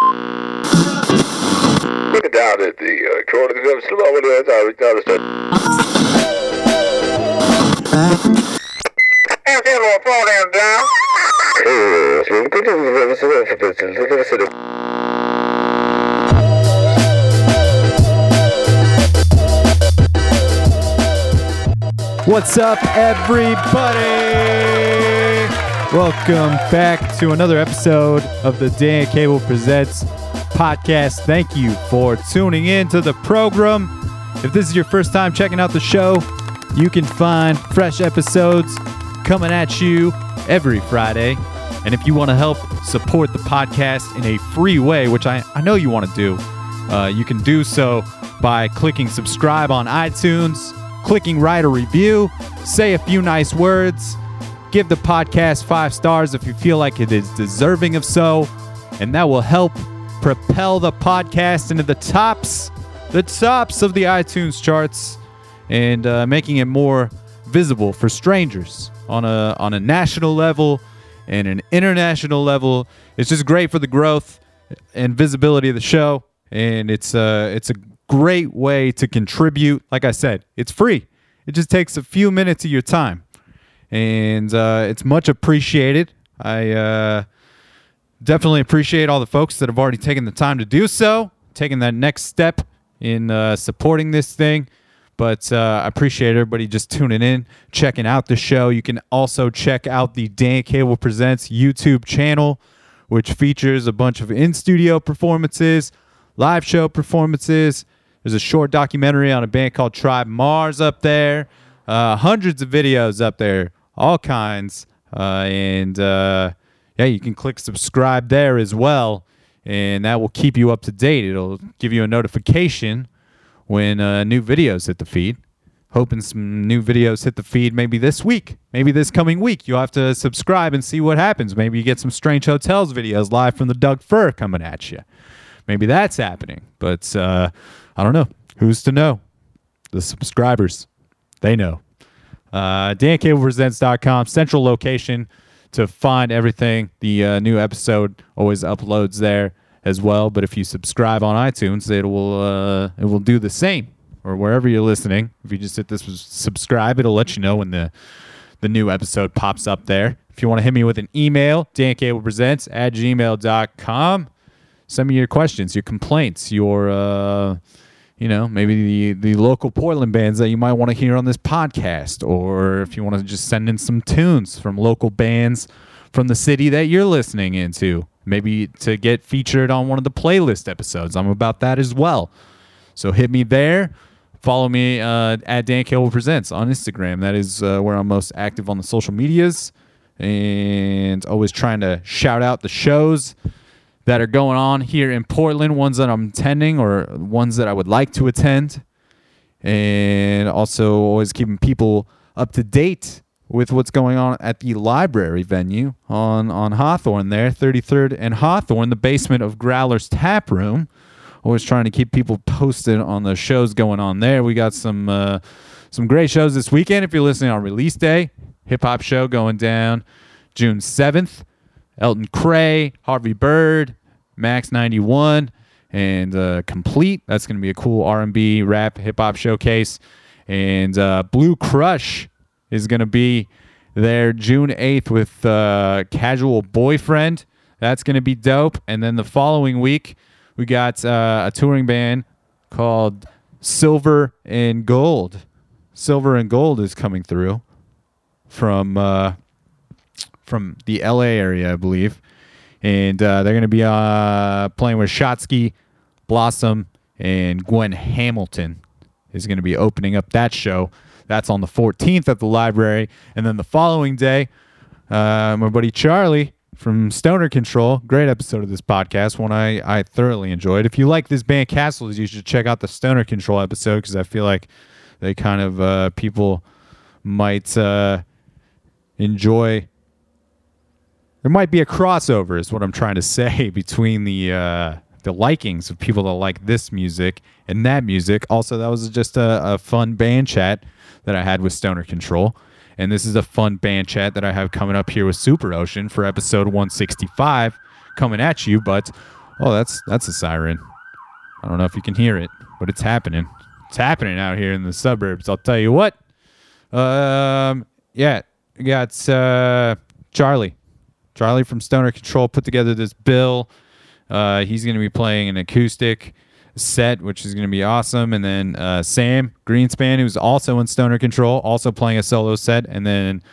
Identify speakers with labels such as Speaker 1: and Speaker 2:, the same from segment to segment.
Speaker 1: Look it down at the uh, corner of the slow over there. Sorry, down the Hey, say little phone down down.
Speaker 2: What's up, everybody? Welcome back to another episode of the Dan Cable Presents podcast. Thank you for tuning in to the program. If this is your first time checking out the show, you can find fresh episodes coming at you every Friday. And if you want to help support the podcast in a free way, which I, I know you want to do, uh, you can do so by clicking subscribe on iTunes, clicking write a review, say a few nice words, give the podcast five stars if you feel like it is deserving of so, and that will help propel the podcast into the tops, the tops of the iTunes charts, and uh, making it more visible for strangers on a on a national level and an international level. It's just great for the growth and visibility of the show, and it's uh it's a great way to contribute. Like I said, it's free. It just takes a few minutes of your time, and uh, it's much appreciated. I uh, definitely appreciate all the folks that have already taken the time to do so, taking that next step in uh, supporting this thing. But uh, I appreciate everybody just tuning in, checking out the show. You can also check out the Dan Cable Presents YouTube channel, which features a bunch of in studio performances, live show performances. There's a short documentary on a band called Tribe Mars up there, uh, hundreds of videos up there, all kinds. Uh, and uh, yeah, you can click subscribe there as well, and that will keep you up to date. It'll give you a notification when uh, new videos hit the feed. Hoping some new videos hit the feed maybe this week, maybe this coming week. You'll have to subscribe and see what happens. Maybe you get some Strange Hotels videos live from the Doug Fir coming at you. Maybe that's happening, but uh, I don't know. Who's to know? The subscribers, they know. Uh, DanCablePresents.com, central location to find everything. The uh, new episode always uploads there as well. But if you subscribe on iTunes, it will uh, it will do the same. Or wherever you're listening, if you just hit this subscribe, it'll let you know when the the new episode pops up there. If you want to hit me with an email, dancablepresents at gmail.com. Send me your questions, your complaints, your uh, you know, maybe the, the local Portland bands that you might want to hear on this podcast, or if you want to just send in some tunes from local bands from the city that you're listening into, maybe to get featured on one of the playlist episodes. I'm about that as well. So hit me there. Follow me uh, at Dan Cable Presents on Instagram. That is uh, where I'm most active on the social medias, and always trying to shout out the shows that are going on here in Portland, ones that I'm attending or ones that I would like to attend. And also always keeping people up to date with what's going on at the library venue on, on Hawthorne there, 33rd and Hawthorne, the basement of Growler's Tap Room. Always trying to keep people posted on the shows going on there. We got some uh, some great shows this weekend. If you're listening on release day, hip hop show going down June 7th. Elton Cray, Harvey Bird, Max 91, and uh, Complete. That's going to be a cool R&B, rap, hip hop showcase. And uh, Blue Crush is going to be there June 8th with uh, Casual Boyfriend. That's going to be dope. And then the following week, we got uh, a touring band called Silver and Gold. Silver and Gold is coming through from uh, from the LA area, I believe, and uh, they're going to be uh, playing with Shotsky, Blossom, and Gwen Hamilton is going to be opening up that show. That's on the 14th at the library, and then the following day, uh, my buddy Charlie from Stoner Control, great episode of this podcast, one I, I thoroughly enjoyed. If you like this band Castles, you should check out the Stoner Control episode because I feel like they kind of uh, people might uh, enjoy there might be a crossover is what i'm trying to say between the uh, the likings of people that like this music and that music also that was just a, a fun band chat that i had with stoner control and this is a fun band chat that i have coming up here with super ocean for episode 165 coming at you but Oh, that's that's a siren. I don't know if you can hear it, but it's happening. It's happening out here in the suburbs. I'll tell you what. Um, yeah, we got uh, Charlie. Charlie from Stoner Control put together this bill. Uh, he's going to be playing an acoustic set, which is going to be awesome. And then uh, Sam Greenspan, who's also in Stoner Control, also playing a solo set. And then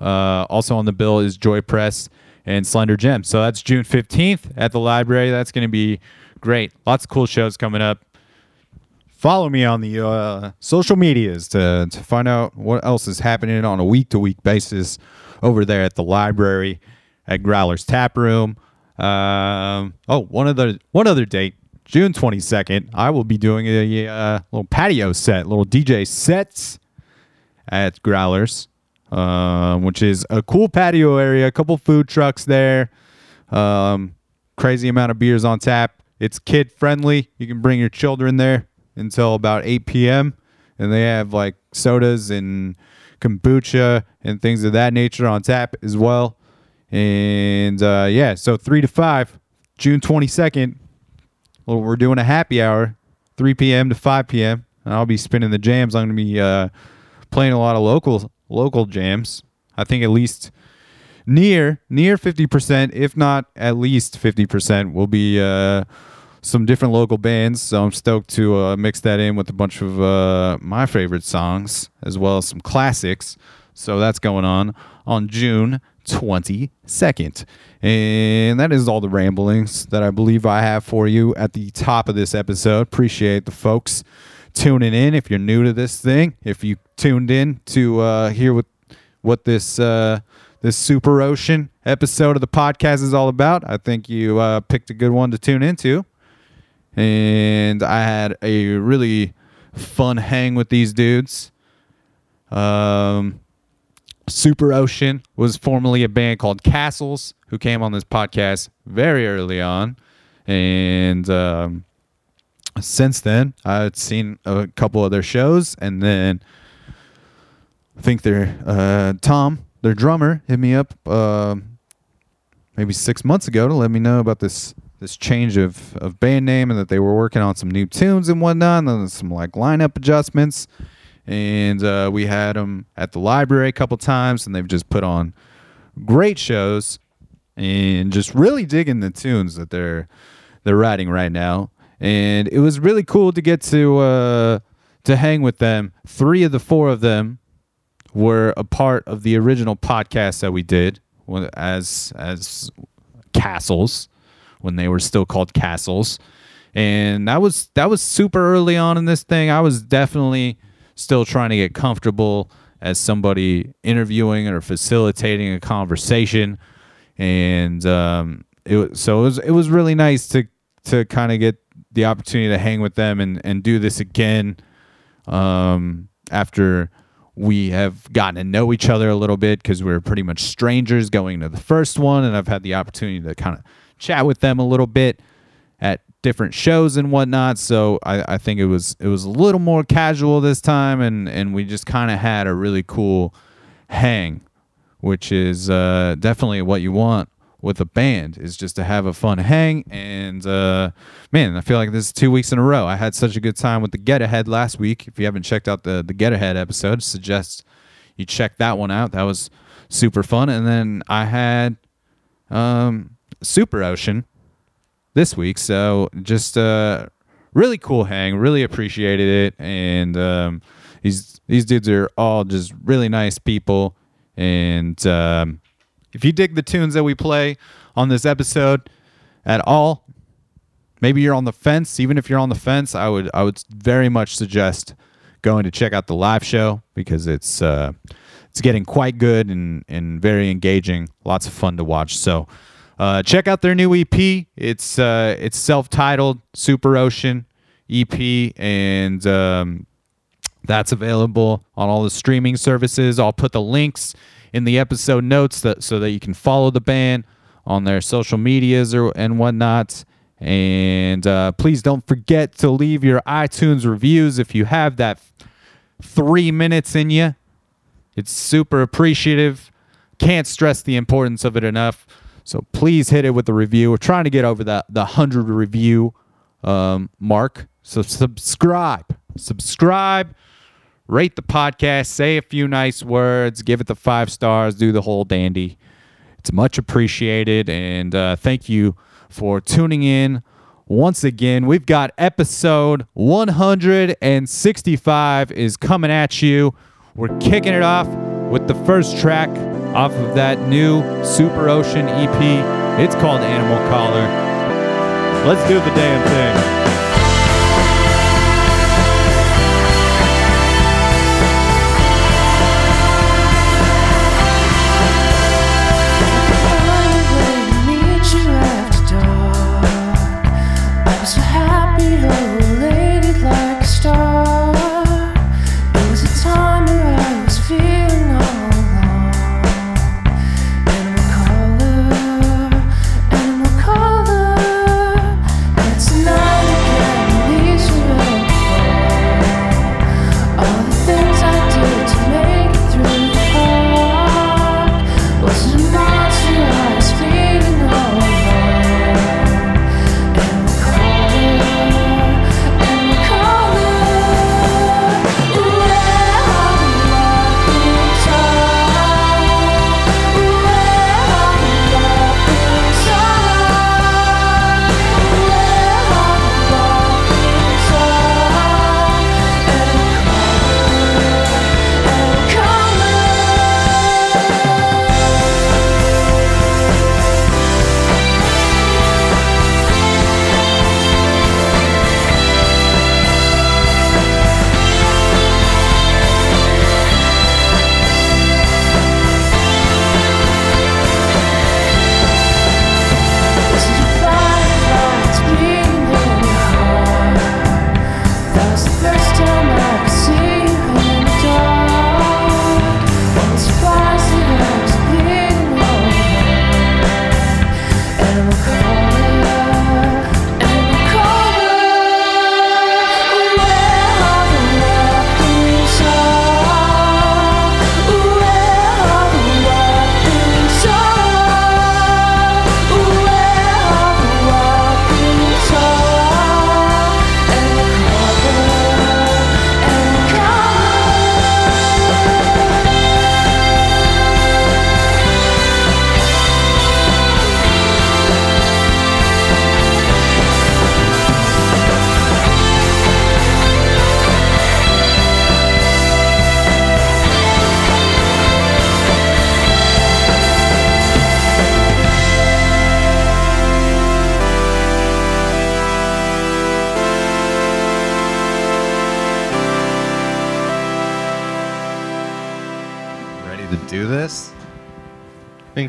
Speaker 2: uh, also on the bill is Joy Press and Slender Gem. So that's June 15th at the library. That's going to be great. Lots of cool shows coming up. Follow me on the uh, social medias to, to find out what else is happening on a week to week basis over there at the library at Growler's Tap Room. Um, oh, one other one other date, June 22nd. I will be doing a, uh, little patio set, little DJ sets at Growlers, um, which is a cool patio area. A couple food trucks there. Um, crazy amount of beers on tap. It's kid friendly. You can bring your children there until about 8 p.m. And they have like sodas and kombucha and things of that nature on tap as well. And uh, yeah, so 3 to 5, June 22nd, well, we're doing a happy hour, 3 p.m. to 5 p.m. And I'll be spinning the jams. I'm going to be uh, playing a lot of local local jams. I think at least near near 50%, if not at least 50%, will be uh, some different local bands. So I'm stoked to uh, mix that in with a bunch of uh, my favorite songs as well as some classics. So that's going on on June 22nd. And that is all the ramblings that I believe I have for you at the top of this episode. Appreciate the folks tuning in. If you're new to this thing, if you tuned in to uh, hear what what this uh, this super ocean episode of the podcast is all about, I think you uh, picked a good one to tune into. And I had a really fun hang with these dudes. Um, Super Ocean was formerly a band called Castles, who came on this podcast very early on. And um, since then, I've seen a couple of their shows. And then I think their uh, Tom, their drummer, hit me up uh, maybe six months ago to let me know about this this change of, of band name and that they were working on some new tunes and whatnot, and some like lineup adjustments and uh, we had them at the library a couple times, and they've just put on great shows and just really digging the tunes that they're they're writing right now. And it was really cool to get to uh, to hang with them. Three of the four of them were a part of the original podcast that we did as as castles when they were still called castles and that was that was super early on in this thing i was definitely still trying to get comfortable as somebody interviewing or facilitating a conversation, and um, it so it was it was really nice to to kind of get the opportunity to hang with them and and do this again um, after we have gotten to know each other a little bit because we are pretty much strangers going to the first one, and I've had the opportunity to kind of chat with them a little bit different shows and whatnot. So I, I think it was it was a little more casual this time, and and we just kind of had a really cool hang, which is uh, definitely what you want with a band is just to have a fun hang. And uh, man, I feel like this is two weeks in a row. I had such a good time with the Get Ahead last week. If you haven't checked out the the Get Ahead episode, suggest you check that one out. That was super fun. And then I had um, Super Ocean this week. So just uh, really cool hang. Really appreciated it. And um, these these dudes are all just really nice people. And um, if you dig the tunes that we play on this episode at all, maybe you're on the fence. Even if you're on the fence, I would I would very much suggest going to check out the live show because it's uh, it's getting quite good and and very engaging. Lots of fun to watch. So. Uh, check out their new EP. It's uh, it's self-titled Super Ocean EP, and um, that's available on all the streaming services. I'll put the links in the episode notes that, so that you can follow the band on their social medias or and whatnot. And uh, please don't forget to leave your iTunes reviews if you have that three minutes in you. It's super appreciative. Can't stress the importance of it enough. So please hit it with a review. We're trying to get over the the hundred review um, mark. So subscribe, subscribe, rate the podcast, say a few nice words, give it the five stars, do the whole dandy. It's much appreciated, and uh, thank you for tuning in. Once again, we've got episode 165 is coming at you. We're kicking it off with the first track off of that new Super Ocean EP. It's called Animal Collar. Let's do the damn thing.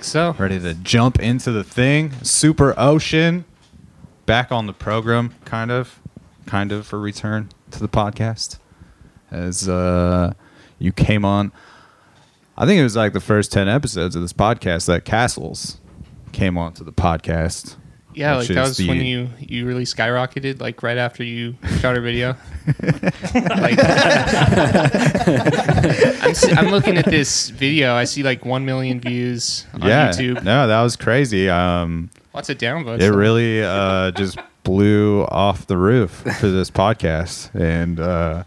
Speaker 3: So.
Speaker 2: Ready to jump into the thing. Super Ocean back on the program, kind of, kind of for return to the podcast. As uh, you came on, I think it was like the first 10 episodes of this podcast that Castles came onto the podcast.
Speaker 3: Yeah, like that was
Speaker 2: the-
Speaker 3: when you you really skyrocketed, like right after you shot a video. like, I'm, I'm looking at this video. I see like one million views on
Speaker 2: yeah,
Speaker 3: YouTube.
Speaker 2: no, that was crazy. Um,
Speaker 3: Lots of downvotes.
Speaker 2: it really uh, just blew off the roof for this podcast and uh,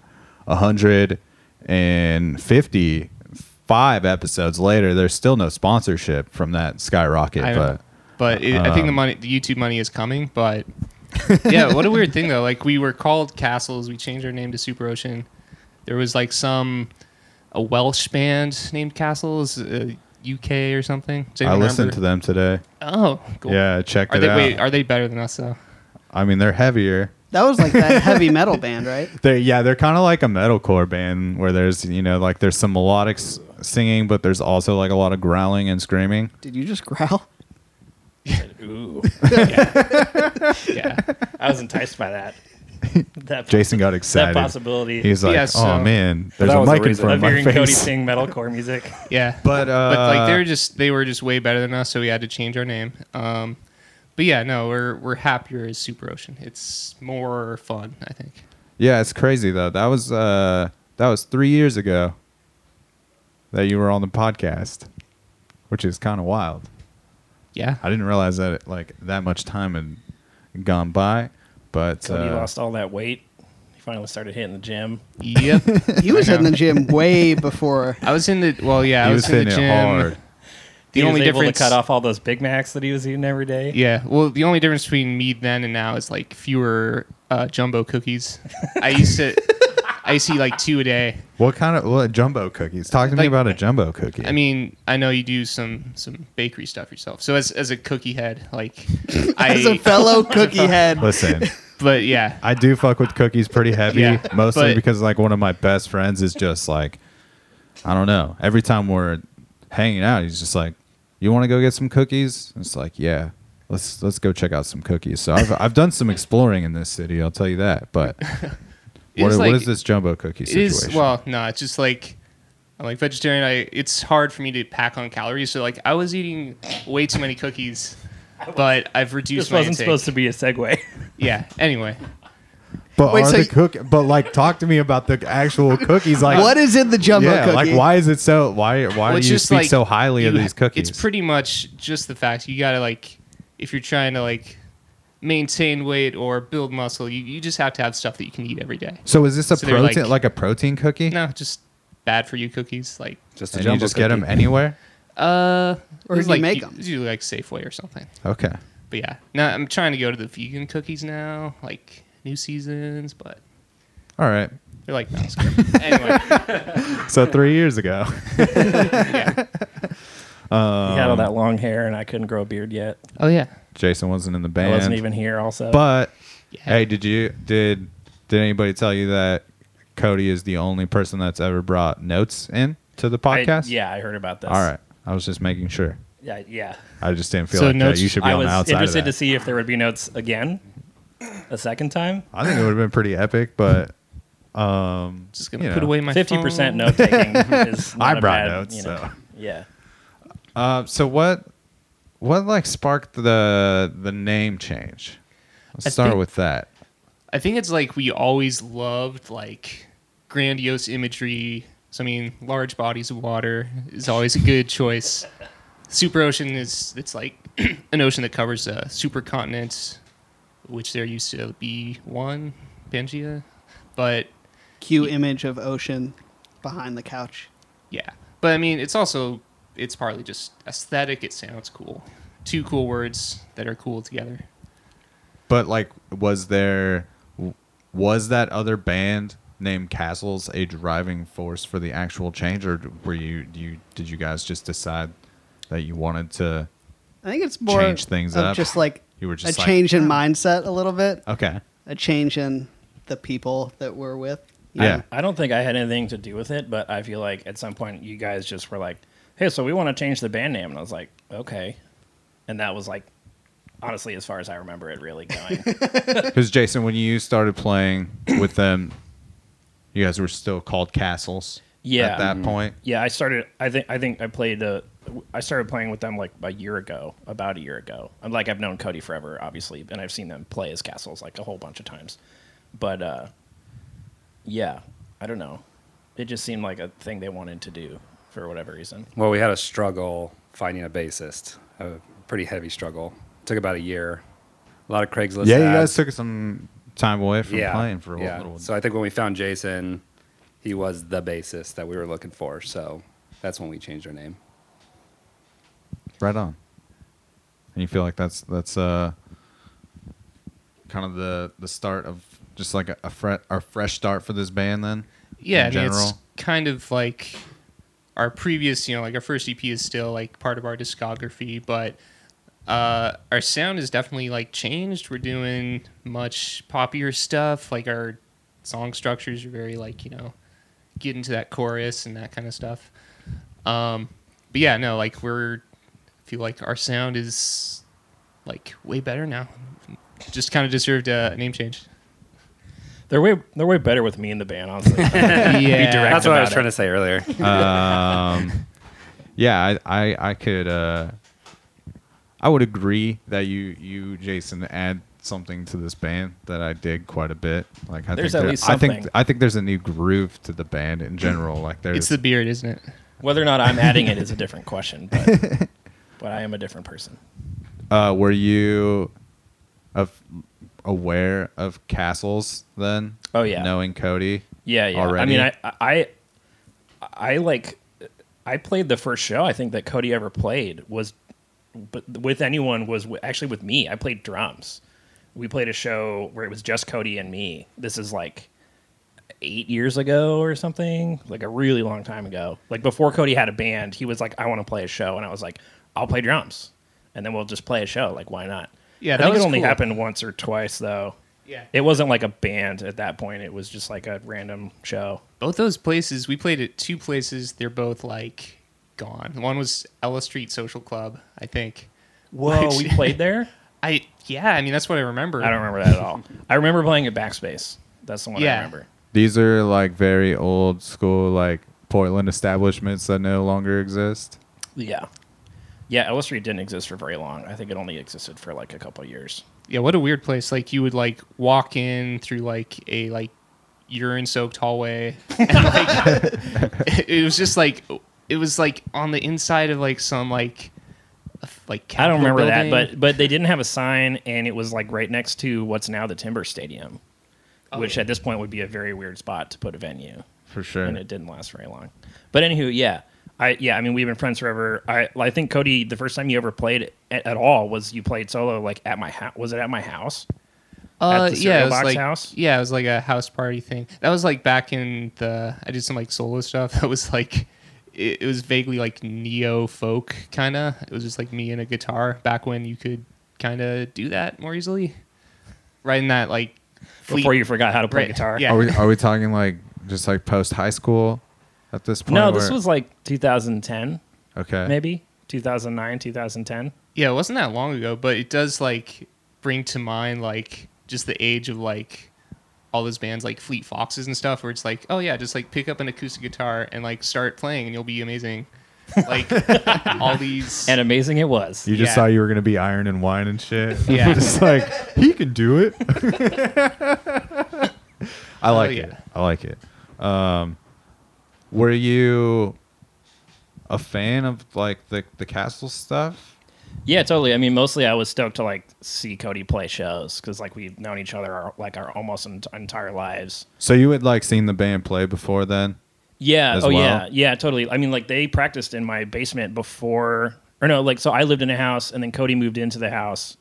Speaker 2: 155 episodes later there's still no sponsorship from that skyrocket but
Speaker 3: but it, I think the
Speaker 2: Um,
Speaker 3: money, the YouTube money is coming. But yeah, what a weird thing though. Like we were called Castles. We changed our name to Super Ocean. There was like some a Welsh band named Castles, uh, UK or something. Does
Speaker 2: i
Speaker 3: anyone
Speaker 2: listened to them today
Speaker 3: Oh, cool.
Speaker 2: yeah check
Speaker 3: Are
Speaker 2: it
Speaker 3: they
Speaker 2: out
Speaker 3: wait? Are they better than us though?
Speaker 2: i mean they're heavier
Speaker 4: That was like that heavy metal band, right?
Speaker 2: they're yeah they're kind of like a metalcore band where there's you know like there's some melodic s- singing but there's also like a lot of growling and screaming
Speaker 4: Did you just growl?
Speaker 5: Ooh,
Speaker 3: Yeah. yeah.
Speaker 5: I was enticed by that. That
Speaker 2: jason got excited.
Speaker 5: that
Speaker 2: excited
Speaker 5: possibility
Speaker 2: he's like
Speaker 3: Yeah,
Speaker 2: oh man
Speaker 5: But
Speaker 2: there's
Speaker 5: that
Speaker 2: a
Speaker 5: was the
Speaker 2: mic in
Speaker 5: reason.
Speaker 2: front
Speaker 5: of
Speaker 2: of my
Speaker 5: hearing Cody
Speaker 2: face
Speaker 5: sing metalcore music.
Speaker 3: Yeah.
Speaker 2: but uh
Speaker 3: but like they're just they were just way better than us, so we had to change our name. Um, but yeah, no, we're we're happier as Super Ocean. It's more fun, I think.
Speaker 2: Yeah, it's crazy though. That was uh that was three years ago that you were on the podcast, which is kind of wild.
Speaker 3: Yeah.
Speaker 2: I didn't realize that like that much time had gone by. But
Speaker 5: Cody
Speaker 2: uh,
Speaker 5: lost all that weight. He finally started hitting the gym.
Speaker 3: Yep.
Speaker 4: He was
Speaker 3: I
Speaker 4: in the gym way before.
Speaker 3: I was in the well, yeah,
Speaker 2: he
Speaker 3: I
Speaker 2: was
Speaker 3: was, in the
Speaker 2: hitting it
Speaker 3: gym.
Speaker 2: hard.
Speaker 3: The
Speaker 5: he
Speaker 3: only
Speaker 5: was able
Speaker 3: difference
Speaker 5: to cut off all those Big Macs that he was eating every day.
Speaker 3: Yeah, well, the only difference between me then and now is like fewer uh, jumbo cookies. I used to, I used to eat like two a day.
Speaker 2: What kind of what jumbo cookies? Talk to me
Speaker 3: Like-
Speaker 2: about a jumbo cookie.
Speaker 3: I mean, I know you do some some bakery stuff yourself. So as as a cookie head, like I,
Speaker 4: As a fellow cookie head,
Speaker 2: listen,
Speaker 3: but yeah,
Speaker 2: I do fuck with cookies pretty heavy,
Speaker 3: Yeah,
Speaker 2: mostly
Speaker 3: but-
Speaker 2: because like one of my best friends is just like, I don't know. Every time we're hanging out, he's just like, "You want to go get some cookies?" It's like, yeah, let's let's go check out some cookies. So I've I've done some exploring in this city. I'll tell you that. But what,
Speaker 3: like-
Speaker 2: is this jumbo cookie situation?
Speaker 3: is. Well, no, it's just like I'm like vegetarian. I it's hard for me to pack on calories. So like I was eating way too many cookies, but I've reduced
Speaker 5: This
Speaker 3: my
Speaker 5: wasn't
Speaker 3: intake.
Speaker 5: supposed to be a segue.
Speaker 3: Yeah. Anyway,
Speaker 2: but
Speaker 4: Wait,
Speaker 2: are
Speaker 4: so
Speaker 2: the
Speaker 4: y-
Speaker 2: cook? But like, talk to me about the actual cookies. Like,
Speaker 4: what is in the jumbo
Speaker 2: yeah,
Speaker 4: cookie?
Speaker 2: like why is it so? Why why
Speaker 3: Well,
Speaker 2: do you
Speaker 3: just
Speaker 2: speak
Speaker 3: like
Speaker 2: so highly of these cookies?
Speaker 3: It's pretty much just the fact you gotta like, if you're trying to like maintain weight or build muscle, you, you just have to have stuff that you can eat every day.
Speaker 2: so is this a
Speaker 3: so
Speaker 2: protein
Speaker 3: like-
Speaker 2: like, a protein cookie?
Speaker 3: No, just bad for you cookies. Like,
Speaker 6: Just a
Speaker 2: and you
Speaker 6: jumbo
Speaker 2: just get them anywhere.
Speaker 3: uh,
Speaker 4: Or
Speaker 3: it's
Speaker 4: you
Speaker 3: like
Speaker 4: make
Speaker 3: you-
Speaker 4: 'em?
Speaker 3: it's like Safeway or something.
Speaker 2: Okay.
Speaker 3: But yeah, now I'm trying to go to the vegan cookies now, like new seasons, but
Speaker 2: All right.
Speaker 3: they're like not as good. anyway,
Speaker 2: So three years ago.
Speaker 3: yeah.
Speaker 2: Um,
Speaker 5: he had all that long hair, and I couldn't grow a beard yet.
Speaker 3: Oh yeah.
Speaker 2: Jason wasn't in the band.
Speaker 5: I wasn't even here. Also,
Speaker 2: But
Speaker 3: Yeah.
Speaker 2: hey, did you did did anybody tell you that Cody is the only person that's ever brought notes in to the
Speaker 5: I-
Speaker 2: podcast?
Speaker 5: yeah, I heard about this.
Speaker 2: All right. I was just making sure.
Speaker 5: Yeah, yeah.
Speaker 2: I just didn't feel
Speaker 3: So
Speaker 2: like uh,
Speaker 3: notes-
Speaker 2: you should be
Speaker 5: I
Speaker 2: on
Speaker 5: was
Speaker 2: the outside of
Speaker 5: interested
Speaker 2: that.
Speaker 5: to see if there would be notes again, a second time.
Speaker 2: I think it would have been pretty epic, but um,
Speaker 3: Just gonna put
Speaker 2: know.
Speaker 3: away my
Speaker 5: Fifty percent note taking is. Not
Speaker 2: I
Speaker 5: a
Speaker 2: brought
Speaker 5: bad,
Speaker 2: notes,
Speaker 5: you know,
Speaker 2: so.
Speaker 5: Yeah.
Speaker 2: Uh, so what what like sparked the the name change? Let's
Speaker 3: I
Speaker 2: start
Speaker 3: think-
Speaker 2: with that.
Speaker 3: I think it's like we always loved like grandiose imagery. So I mean, large bodies of water is always a good choice. Super ocean is it's like an ocean that covers a supercontinent, which there used to be one, Pangea, but
Speaker 4: Cue image of ocean behind the couch.
Speaker 3: yeah. But I mean, it's also it's partly just aesthetic. It sounds cool. Two cool words that are cool together.
Speaker 2: But like, was there was that other band named Castles a driving force for the actual change, or were you do you did you guys just decide that you wanted to?
Speaker 4: I think it's more
Speaker 2: Change things
Speaker 4: of
Speaker 2: up.
Speaker 4: just like
Speaker 2: You were
Speaker 4: a
Speaker 2: just like,
Speaker 4: change in oh. mindset a little bit,
Speaker 2: Okay.
Speaker 4: a change in the people that we're with.
Speaker 2: Yeah.
Speaker 4: know?
Speaker 5: I don't think I had anything to do with it, but I feel like at some point you guys just were like, "Hey, so we want to change the band name," and I was like, "Okay," and that was like, honestly, as far as I remember it, really going.
Speaker 2: Because Jason, when you started playing with them, you guys were still called Castles.
Speaker 5: Yeah.
Speaker 2: At that point.
Speaker 5: yeah, I started. I think. I think I played. Uh, I started playing with them like a year ago, about a year ago. I'm like I've known Cody forever, obviously, and I've seen them play as Castles like a whole bunch of times. But uh, yeah, I don't know. It just seemed like a thing they wanted to do for whatever reason.
Speaker 6: Well, we had a struggle finding a bassist, a pretty heavy struggle. Took about a year. A lot of Craigslist.
Speaker 2: yeah, you
Speaker 6: ads.
Speaker 2: guys took some time away from playing for a
Speaker 6: yeah.
Speaker 2: little.
Speaker 6: So I think when we found Jason, he was the bassist that we were looking for. So that's when we changed our name.
Speaker 2: Right on. And you feel like that's that's uh kind of the the start of just like a, a fre- a fresh start for this band then.
Speaker 3: Yeah,
Speaker 2: in
Speaker 3: I mean, it's
Speaker 2: general?
Speaker 3: kind of like our previous, you know, like our first EP is still like part of our discography, but uh, our sound has definitely like changed. We're doing much poppier stuff. Like our song structures are very like you know, get into that chorus and that kind of stuff. Um, but yeah, no, like we're I feel like our sound is like way better now. Just kind of deserved a name change.
Speaker 5: They're way they're way better with me in the band, honestly.
Speaker 3: yeah,
Speaker 5: direct.
Speaker 6: That's what I was
Speaker 5: about
Speaker 6: trying to say earlier.
Speaker 2: um, yeah, I, I, I could, uh, I would agree that you, you, Jason, add something to this band that I dig quite a bit. Like, I
Speaker 5: There's
Speaker 2: think
Speaker 5: at
Speaker 2: there-
Speaker 5: least
Speaker 2: I think. I think there's a new groove to the band in general. Like, there's,
Speaker 3: it's the beard, isn't it?
Speaker 5: Whether or not I'm adding it is a different question. But but I am a different person.
Speaker 2: Uh, were you of aware of castles then?
Speaker 5: Oh, yeah.
Speaker 2: knowing Cody.
Speaker 5: Yeah, yeah.
Speaker 2: Already?
Speaker 5: I mean, I, I, I like, I played the first show I think that Cody ever played was, but with anyone was actually with me. I played drums. We played a show where it was just Cody and me. This is like eight years ago or something, like a really long time ago. Like before Cody had a band, he was like, "I want to play a show," and I was like, "I'll play drums," and then we'll just play a show. Like, why not?
Speaker 3: Yeah,
Speaker 5: I
Speaker 3: that
Speaker 5: think
Speaker 3: was
Speaker 5: it only
Speaker 3: cool.
Speaker 5: happened once or twice though.
Speaker 3: Yeah.
Speaker 5: It wasn't like a band at that point. It was just like a random show.
Speaker 3: Both those places, we played at two places. They're both like gone. One was Ella Street Social Club, I think.
Speaker 5: Whoa,
Speaker 3: Which-
Speaker 5: we played there?
Speaker 3: I yeah, I mean that's what I remember.
Speaker 5: I don't remember that at all. I remember playing at Backspace. That's the one I
Speaker 3: Yeah.
Speaker 5: remember.
Speaker 2: These are like very old school, like Portland establishments that no longer exist.
Speaker 5: Yeah. Yeah, Ella Street didn't exist for very long. I think it only existed for like a couple of years.
Speaker 3: Yeah, what a weird place. Like you would like walk in through like a like urine soaked hallway. And, like, it, it was just like it was like on the inside of like some like like
Speaker 5: I don't
Speaker 3: Capitol
Speaker 5: remember that, but but they didn't have a sign, and it was like right next to what's now the Timber Stadium,
Speaker 3: Oh,
Speaker 5: which at this point would be a very weird spot to put a venue,
Speaker 2: For sure.
Speaker 5: and it didn't last very long. But anywho, yeah, I yeah, I mean we've been friends forever. I I think Cody, the first time you ever played at, at all was you played solo like at my house. Was it at my house?
Speaker 3: Uh,
Speaker 5: at the
Speaker 3: yeah, it was
Speaker 5: box
Speaker 3: like
Speaker 5: house?
Speaker 3: yeah, it was like a house party thing. That was like back in the I did some like solo stuff. That was like it, it was vaguely like neo folk kind of. It was just like me and a guitar back when you could kind of do that more easily. Right in that like fleet-
Speaker 5: Before you forgot how to play
Speaker 3: Right,
Speaker 5: guitar.
Speaker 3: yeah.
Speaker 2: Are we are we talking like just like post high school at this point?
Speaker 5: No, this
Speaker 2: where-
Speaker 5: was like 2010,
Speaker 2: okay.
Speaker 5: maybe 2009, 2010.
Speaker 3: Yeah, it wasn't that long ago, but it does like bring to mind like just the age of like all those bands like Fleet Foxes and stuff where it's like, oh yeah, just like pick up an acoustic guitar and like start playing and you'll be amazing. Like all these
Speaker 5: And amazing it was.
Speaker 2: You just
Speaker 3: Yeah.
Speaker 2: thought you were gonna be iron and wine and shit.
Speaker 3: Yeah.
Speaker 2: just like he can do it. I like
Speaker 3: yeah.
Speaker 2: it. I like it. Um, were you a fan of like the the castle stuff?
Speaker 5: Yeah, totally. I mean, mostly I was stoked to like see Cody play shows because like we've known each other our, like our almost ent- entire lives.
Speaker 2: So you had like seen the band play before then?
Speaker 5: Yeah. Oh
Speaker 2: well?
Speaker 5: yeah. Yeah. Totally. I mean, like they practiced in my basement before, or no, like so I lived in a house and then Cody moved into the house,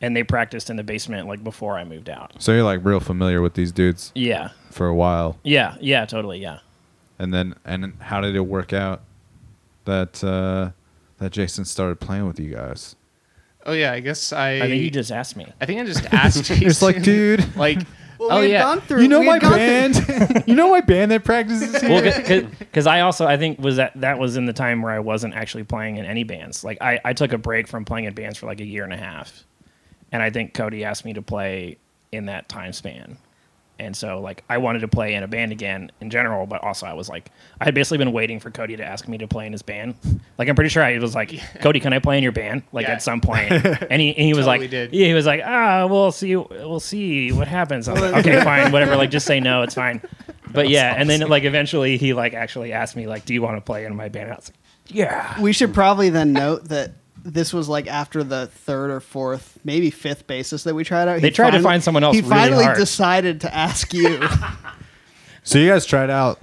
Speaker 5: and they practiced in the basement like before I moved out.
Speaker 2: So you're like real familiar with these dudes
Speaker 5: Yeah.
Speaker 2: for a while,
Speaker 5: Yeah. Yeah. Totally. Yeah.
Speaker 2: And then and how did it work out that uh, that Jason started playing with you guys?
Speaker 3: Oh yeah, I guess I
Speaker 5: I think you just asked me.
Speaker 3: I think I just asked Jason,
Speaker 2: It's like, dude,
Speaker 3: like
Speaker 4: Well,
Speaker 3: oh
Speaker 4: we had
Speaker 3: yeah.
Speaker 4: gone through.
Speaker 2: you know my
Speaker 4: had gone through-
Speaker 2: band. you know my band that practices here.
Speaker 5: well, because I also I think was that that was in the time where I wasn't actually playing in any bands. Like I, I took a break from playing in bands for like a year and a half, and I think Cody asked me to play in that time span, and so like I wanted to play in a band again in general, but also I was like I had basically been waiting for Cody to ask me to play in his band. Like I'm pretty sure I was like Cody, can I play in your band? Like
Speaker 3: Yeah.
Speaker 5: at some point, and he, and he was
Speaker 3: Totally
Speaker 5: like
Speaker 3: did.
Speaker 5: yeah, he was like ah we'll see we'll see what happens. I was like okay fine whatever like just say no it's fine. But yeah, and then like eventually he like actually asked me like, "Do you want to play in my band?" And I was like, "Yeah."
Speaker 4: We should probably then note that this was like after the third or fourth, maybe fifth basis that we tried out.
Speaker 5: They tried to
Speaker 4: finally-
Speaker 5: find someone else
Speaker 4: He
Speaker 5: really
Speaker 4: finally
Speaker 5: hard.
Speaker 4: decided to ask you.
Speaker 2: So you guys tried out.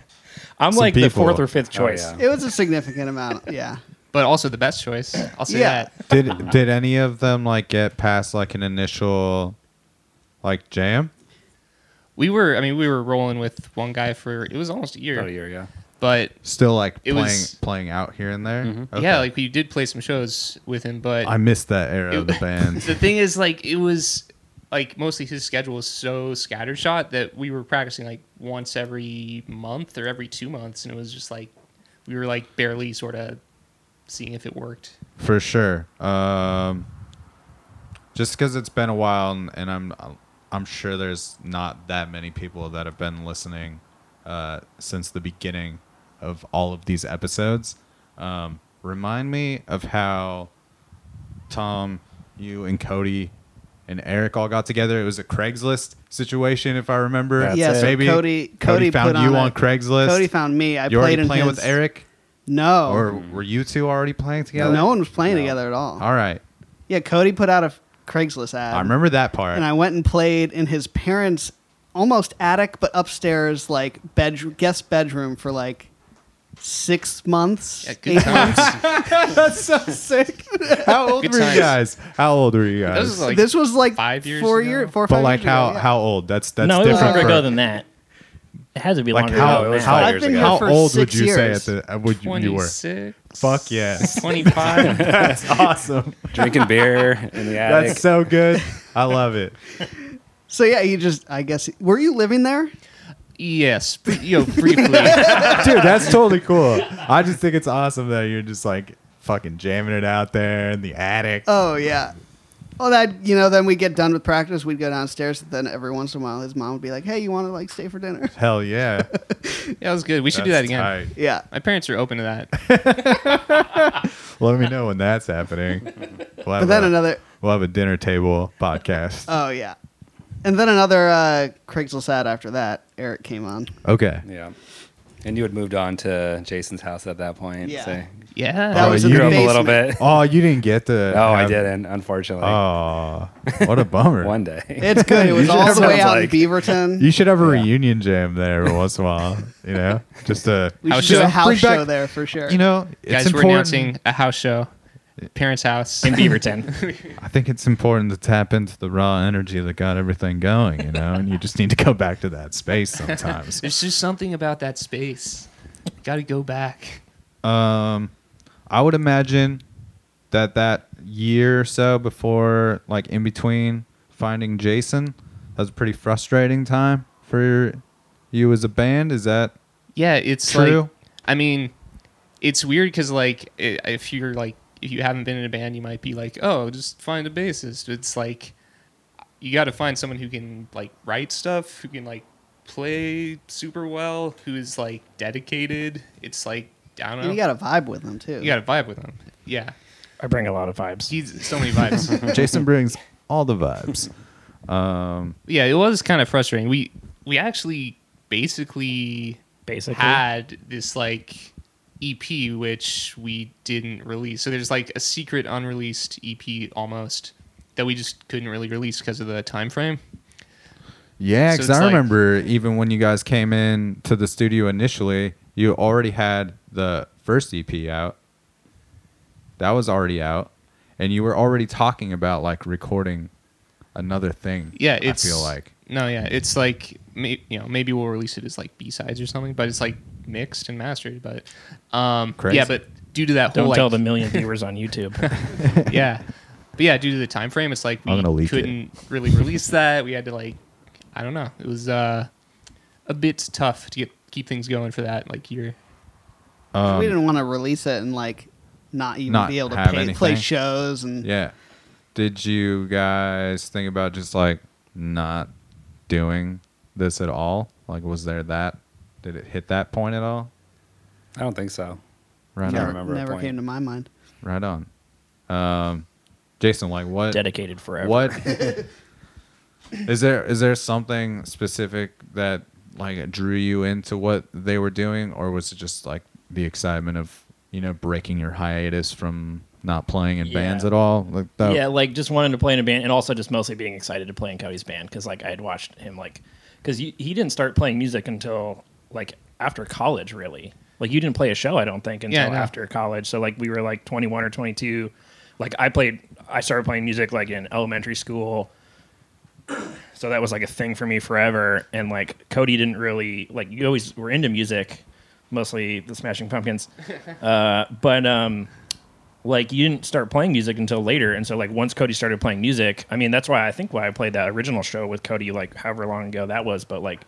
Speaker 5: I'm
Speaker 2: Some
Speaker 5: like the
Speaker 2: people.
Speaker 5: fourth or fifth
Speaker 6: Oh,
Speaker 5: choice.
Speaker 6: yeah.
Speaker 4: it was a significant amount. Yeah.
Speaker 3: but also the best choice. I'll say
Speaker 4: Yeah.
Speaker 3: that.
Speaker 2: Did did any of them like get past like an initial like jam?
Speaker 3: We were I mean we were rolling with one guy for it was almost a year.
Speaker 6: About a year, yeah.
Speaker 3: But
Speaker 2: Still like
Speaker 3: It
Speaker 2: playing
Speaker 3: was-
Speaker 2: playing out here and there. Okay.
Speaker 3: yeah, like we did play some shows with him, but
Speaker 2: I missed that era of the band.
Speaker 3: the thing is like it was like mostly his schedule was so scattershot that we were practicing like once every month or every two months and it was just like we were like barely sort of seeing if it worked
Speaker 2: For sure. Um, just because it's been a while, and, and I'm I'm sure there's not that many people that have been listening uh, since the beginning of all of these episodes. Um, remind me of how Tom, you, and Cody and Eric all got together. It was a Craigslist situation, if I remember.
Speaker 6: That's
Speaker 4: yes.
Speaker 6: it.
Speaker 4: so
Speaker 2: Maybe
Speaker 4: Cody.
Speaker 2: Cody
Speaker 4: Cody
Speaker 2: found
Speaker 4: put
Speaker 2: you
Speaker 4: on,
Speaker 2: on
Speaker 4: a-
Speaker 2: Craigslist.
Speaker 4: Cody found me. I
Speaker 2: you already
Speaker 4: played in
Speaker 2: playing
Speaker 4: his,
Speaker 2: with Eric.
Speaker 4: No,
Speaker 2: or were you two already playing together?
Speaker 4: no one was playing
Speaker 6: No.
Speaker 4: together at all.
Speaker 2: All right,
Speaker 4: Yeah, Cody put out a Craigslist ad.
Speaker 2: I remember that part.
Speaker 4: and I went and played in his parents' almost attic, but upstairs like bedroom guest bedroom for like six months.
Speaker 3: Yeah, good
Speaker 4: eight
Speaker 3: times.
Speaker 4: months.
Speaker 2: That's so sick. How old
Speaker 3: Good
Speaker 2: were you
Speaker 3: times.
Speaker 2: guys? How old were you
Speaker 3: That
Speaker 2: guys?
Speaker 3: was like
Speaker 4: this was like
Speaker 3: five years
Speaker 4: four
Speaker 3: ago?
Speaker 4: year, four or
Speaker 2: but
Speaker 4: five
Speaker 2: like
Speaker 4: years
Speaker 2: how
Speaker 4: ago, yeah.
Speaker 2: how old? That's that's
Speaker 5: no, it was
Speaker 2: different.
Speaker 5: longer
Speaker 2: for-
Speaker 5: ago than that. It has to be
Speaker 2: like
Speaker 5: longer
Speaker 2: how,
Speaker 5: ago than
Speaker 6: it
Speaker 5: that.
Speaker 4: I've been here
Speaker 2: how
Speaker 4: for
Speaker 2: old would
Speaker 4: six
Speaker 2: you say
Speaker 4: years.
Speaker 2: at the uh, would you, you were?
Speaker 3: 26.
Speaker 2: Fuck yes.
Speaker 3: 25.
Speaker 2: That's awesome.
Speaker 6: Drinking beer in the attic.
Speaker 2: That's so good. I love it.
Speaker 4: So yeah, you just I guess were you living there?
Speaker 3: Yes. br- You know, briefly.
Speaker 2: Dude, that's totally cool. I just think it's awesome that you're just like fucking jamming it out there in the attic.
Speaker 4: Oh yeah. Well, that you know, then we get done with practice, we'd go downstairs. Then every once in a while, his mom would be like, "Hey, you want to like stay for dinner?"
Speaker 2: Hell yeah.
Speaker 3: Yeah, it was good. We should do that
Speaker 2: That's
Speaker 3: again.
Speaker 2: tight.
Speaker 4: Yeah.
Speaker 3: My parents are open to that.
Speaker 2: Let me know when that's happening. We'll have,
Speaker 4: But then
Speaker 2: a,
Speaker 4: another.
Speaker 2: we'll have a dinner table podcast.
Speaker 4: Oh yeah. And then another uh, Craigslist ad after that. Eric came on.
Speaker 2: okay.
Speaker 6: Yeah. And you had moved on to Jason's house at that point.
Speaker 4: Yeah.
Speaker 6: So
Speaker 3: Yeah.
Speaker 4: That
Speaker 2: Oh,
Speaker 4: was
Speaker 2: you
Speaker 4: the
Speaker 6: grew up a
Speaker 4: basement.
Speaker 6: little bit.
Speaker 2: Oh, you didn't get to.
Speaker 6: No, I
Speaker 2: have-
Speaker 6: didn't, unfortunately.
Speaker 2: Oh, what a bummer.
Speaker 6: One day.
Speaker 4: It's good. It was
Speaker 2: should
Speaker 4: all
Speaker 2: have
Speaker 4: the way out
Speaker 6: like-
Speaker 4: in Beaverton.
Speaker 2: You should have a
Speaker 6: Yeah.
Speaker 2: reunion jam there every once in a while. You know, just to
Speaker 4: we
Speaker 3: House
Speaker 4: should do
Speaker 3: show?
Speaker 4: a house
Speaker 2: Bring back-
Speaker 4: show there for sure.
Speaker 2: you know, it's
Speaker 3: Guys, we're
Speaker 2: important.
Speaker 3: announcing a house show. Parents' house.
Speaker 5: in Beaverton.
Speaker 2: I think it's important to tap into the raw energy that got everything going. You know, and you just need to go back to that space sometimes.
Speaker 3: There's just something about that space. Got to go back.
Speaker 2: Um, I would imagine that that year or so before, like in between finding Jason, that was a pretty frustrating time for you as a band. Is that
Speaker 3: Yeah, it's
Speaker 2: True.
Speaker 3: like I mean, it's weird because like if you're like if you haven't been in a band, you might be like, oh, just find a bassist. It's like you got to find someone who can like write stuff, who can like play super well, who is like dedicated. It's like I don't know.
Speaker 4: you got to vibe with them too.
Speaker 3: you got to vibe with them. Yeah,
Speaker 5: I bring a lot of vibes.
Speaker 3: he's so many vibes.
Speaker 2: Jason brings all the vibes? Um,
Speaker 3: yeah, it was kind of frustrating. We we actually basically
Speaker 5: Basically,
Speaker 3: had this like EP which we didn't release. So there's like a secret unreleased EP almost that we just couldn't really release because of the time frame.
Speaker 2: Yeah, because
Speaker 3: it's
Speaker 2: I
Speaker 3: like-
Speaker 2: remember even when you guys came in to the studio initially, you already had the first EP out. That was already out, and you were already talking about like recording another thing.
Speaker 3: Yeah, it's
Speaker 2: I feel like
Speaker 3: no, yeah, it's like may, you know maybe we'll release it as like B sides or something, but it's like mixed and mastered. But um,
Speaker 2: Crazy.
Speaker 3: yeah, but due to that whole
Speaker 5: don't
Speaker 3: like,
Speaker 5: tell the million viewers on YouTube.
Speaker 3: yeah, but yeah, due to the time frame, it's like we
Speaker 2: I'm gonna leak it.
Speaker 3: couldn't really release that. We had to like, I don't know, it was uh, a bit tough to get keep things going for that like year.
Speaker 2: um,
Speaker 4: we didn't want to release it and like not even
Speaker 2: Not
Speaker 4: be able to
Speaker 2: have
Speaker 4: pay, play shows and
Speaker 2: Yeah. Did you guys think about just like not doing this at all? Like, was there that? Did it hit that point at all?
Speaker 6: I don't think so.
Speaker 2: Right
Speaker 6: can't
Speaker 2: on.
Speaker 6: remember a
Speaker 4: never came to my mind.
Speaker 2: Right on. Um, Jason, like what?
Speaker 5: Dedicated forever.
Speaker 2: What is there? Is there something specific that like drew you into what they were doing, or was it just like the excitement of you know breaking your hiatus from not playing in
Speaker 5: Yeah.
Speaker 2: bands at all? Like that,
Speaker 5: Yeah, like just wanting to play in a band, and also just mostly being excited to play in Cody's band because like I had watched him like because he, he didn't start playing music until like after college, really. Like you didn't play a show, I don't think, until
Speaker 3: Yeah, no.
Speaker 5: after college. So like we were like 21 or 22. Like I played, I started playing music like in elementary school. So that was like a thing for me forever. And like Cody didn't really like you always were into music, mostly the Smashing Pumpkins, uh, but um, like you didn't start playing music until later and so like once cody started playing music i mean that's why i think why i played that original show with cody like however long ago that was but like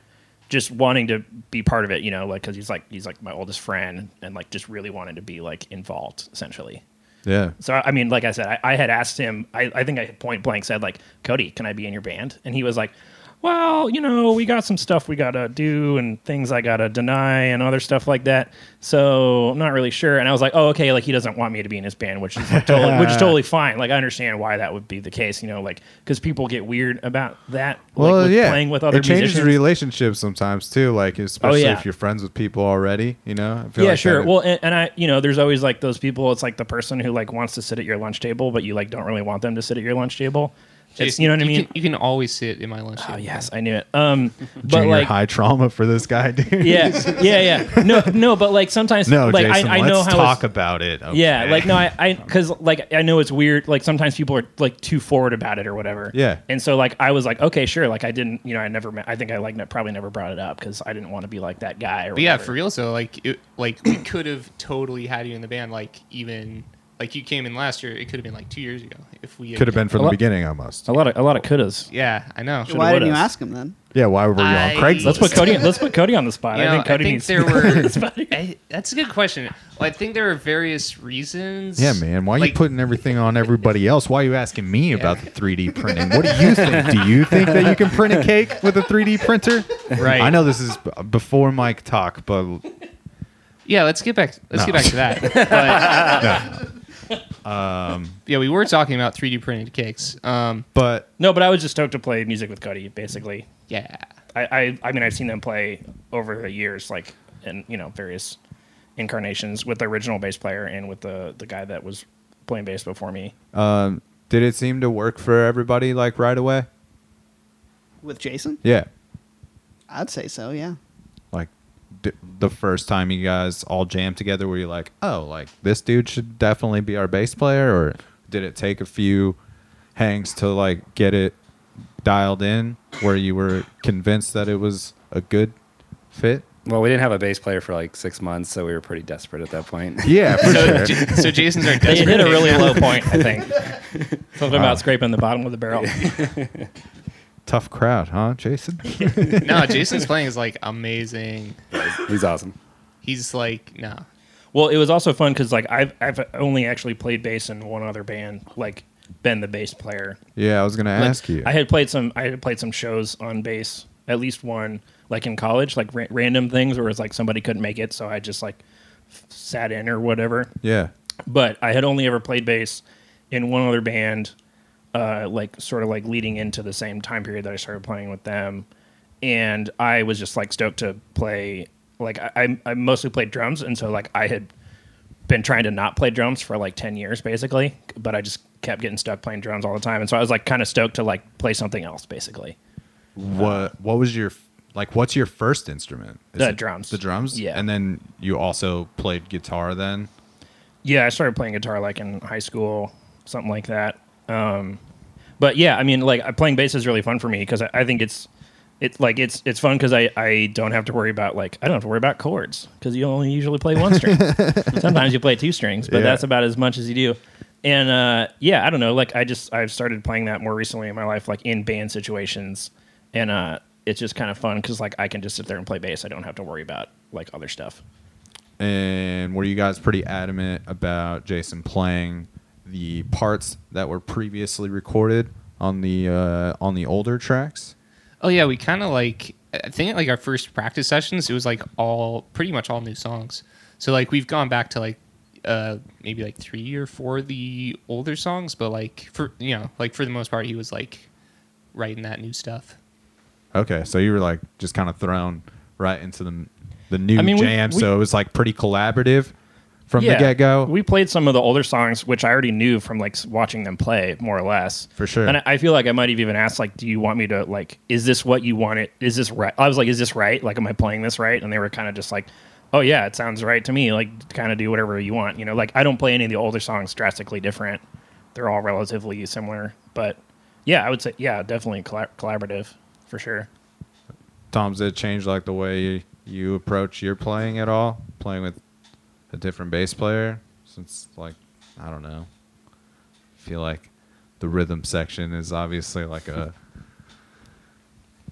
Speaker 5: just wanting to be part of it you know like because he's like he's like my oldest friend and like just really wanted to be like involved essentially
Speaker 2: yeah.
Speaker 5: so i mean like i said i, I had asked him I, I think i had point blank said like cody can i be in your band and he was like well, you know, we got some stuff we gotta do and things I gotta deny and other stuff like that. So I'm not really sure. And I was like, oh, okay, like he doesn't want me to be in his band, which is like totally, which is totally fine. Like I understand why that would be the case, you know, like because people get weird about that.
Speaker 2: Well,
Speaker 5: like, with
Speaker 2: yeah,
Speaker 5: playing with other
Speaker 2: it changes
Speaker 5: musicians.
Speaker 2: relationships sometimes too. Like especially
Speaker 5: yeah.
Speaker 2: if you're friends with people already, you know. I feel
Speaker 5: yeah,
Speaker 2: like
Speaker 5: sure. Well, and, and I, you know, there's always like those people. It's like the person who like wants to sit at your lunch table, but you like don't really want them to sit at your lunch table. It's, you know what I mean?
Speaker 3: Can, you can always see it in my lunch.
Speaker 5: oh
Speaker 3: table.
Speaker 5: yes, I knew it. Um, but
Speaker 2: junior
Speaker 5: like,
Speaker 2: high trauma for this guy, dude.
Speaker 5: yeah, yeah, yeah. No, no, but like sometimes,
Speaker 2: No,
Speaker 5: like
Speaker 2: Jason.
Speaker 5: I, I
Speaker 2: let's
Speaker 5: know how.
Speaker 2: talk about it.
Speaker 5: Yeah, like no, I, I, because like I know it's weird. Like sometimes people are like too forward about it or whatever.
Speaker 2: Yeah.
Speaker 5: And so like I was like, okay, sure. Like I didn't, you know, I never, I think I like ne- probably never brought it up because I didn't want to be like that guy. Or
Speaker 3: But yeah, for real. So like, it, like we could have totally had you in the band. Like even like you came in last year. It could have been like two years ago if we
Speaker 2: could have been from
Speaker 5: A
Speaker 2: the
Speaker 5: lot-
Speaker 2: beginning almost.
Speaker 5: a lot of a lot of couldas.
Speaker 3: Yeah, I know.
Speaker 5: Should've,
Speaker 4: Why didn't you
Speaker 5: would've.
Speaker 4: ask him then?
Speaker 2: Yeah, why were you on
Speaker 3: I-
Speaker 2: Craigslist?
Speaker 5: Let's put Cody. Let's put Cody on the spot.
Speaker 3: You
Speaker 5: I
Speaker 3: know,
Speaker 5: think Cody
Speaker 3: I think
Speaker 5: needs
Speaker 3: there
Speaker 5: to be on
Speaker 3: were.
Speaker 5: the spot.
Speaker 3: I, that's a good question. Well, I think there are various reasons.
Speaker 2: Yeah, man. Why are you
Speaker 3: Like,
Speaker 2: putting everything on everybody else? Why are you asking me about the 3D printing? What do you think? Do you think that you can print a cake with a 3D printer?
Speaker 3: Right.
Speaker 2: I know this is b- before Mike talk, but
Speaker 3: Yeah, let's get back. Let's
Speaker 2: No.
Speaker 3: get back to that. But,
Speaker 2: um,
Speaker 3: yeah, we were talking about 3D printed cakes. Um,
Speaker 2: but
Speaker 5: No, but I was just stoked to play music with Cody. Basically,
Speaker 3: yeah.
Speaker 5: I, I, I mean, I've seen them play over the years, like in you know various incarnations with the original bass player and with the the guy that was playing bass before me.
Speaker 2: um, did it seem to work for everybody like right away?
Speaker 4: With Jason?
Speaker 2: Yeah,
Speaker 4: I'd say so, yeah.
Speaker 2: Like d- the first time you guys all jammed together, were you like, oh, like this dude should definitely be our bass player, or did it take a few hangs to like get it dialed in, where you were convinced that it was a good fit?
Speaker 6: Well, we didn't have a bass player for like six months, so we were pretty desperate at that point.
Speaker 2: Yeah, for
Speaker 3: So,
Speaker 2: sure.
Speaker 3: J- so Jason's our
Speaker 5: They
Speaker 3: desperate
Speaker 5: hit a really low point, I think. Something
Speaker 2: Wow.
Speaker 5: about scraping the bottom of the barrel.
Speaker 2: Tough crowd, huh, Jason?
Speaker 3: No, Jason's playing is like amazing.
Speaker 6: He's awesome.
Speaker 3: He's like no.
Speaker 5: Well, it was also fun because like I've I've only actually played bass in one other band, like been the bass player.
Speaker 2: yeah, I was gonna
Speaker 5: Like,
Speaker 2: ask you.
Speaker 5: I had played some. I had played some shows on bass, at least one, like in college, like ra- random things where it's like somebody couldn't make it, so I just like f- sat in or whatever.
Speaker 2: yeah,
Speaker 5: But I had only ever played bass in one other band, uh, like sort of like leading into the same time period that I started playing with them, and I was just like stoked to play. Like I, I, mostly played drums, and so like I had been trying to not play drums for like 10 years basically but i just kept getting stuck playing drums all the time and so i was like kind of stoked to like play something else basically
Speaker 2: what what was your like? What's your first instrument? Is
Speaker 5: The
Speaker 2: it
Speaker 5: drums.
Speaker 2: The drums.
Speaker 5: Yeah.
Speaker 2: and then you also played guitar. Then
Speaker 5: yeah i started playing guitar like in high school something like that um, but yeah i mean like playing bass is really fun for me because I, I think it's it's like it's it's fun because I, I don't have to worry about like I don't have to worry about chords because you only usually play one string. Sometimes you play two strings, but
Speaker 2: Yeah.
Speaker 5: that's about as much as you do. And uh, yeah, I don't know. Like I just I've started playing that more recently in my life, like in band situations, and uh, it's just kind of fun because like I can just sit there and play bass. I don't have to worry about like other stuff.
Speaker 2: and were you guys pretty adamant about Jason playing the parts that were previously recorded on the uh, on the older tracks?
Speaker 3: Oh yeah, we kind of like. I think like our first practice sessions, it was like all pretty much all new songs. So like we've gone back to like uh maybe like three or four of the older songs, but like for you know like for the most part, he was like writing that new stuff.
Speaker 2: Okay, so you were like just kind of thrown right into the the new
Speaker 5: I mean, we-
Speaker 2: jam,
Speaker 5: we-
Speaker 2: so it was like pretty collaborative from the get go.
Speaker 5: We played some of the older songs, which I already knew from like watching them play, more or less.
Speaker 2: For sure.
Speaker 5: And I, feel like I might have even asked, like, "Do you want me to like? Is this what you want? It is this right?" I was like, "Is this right? Like, am I playing this right?" And they were kind of just like, "Oh yeah, it sounds right to me. Like, kind of do whatever you want." You know, like I don't play any of the older songs drastically different. They're all relatively similar, but yeah, I would say yeah, definitely collab- collaborative for sure.
Speaker 2: Tom's does it change like the way you approach your playing at all? Playing with a different bass player, since like I don't know, I feel like the rhythm section is obviously like a.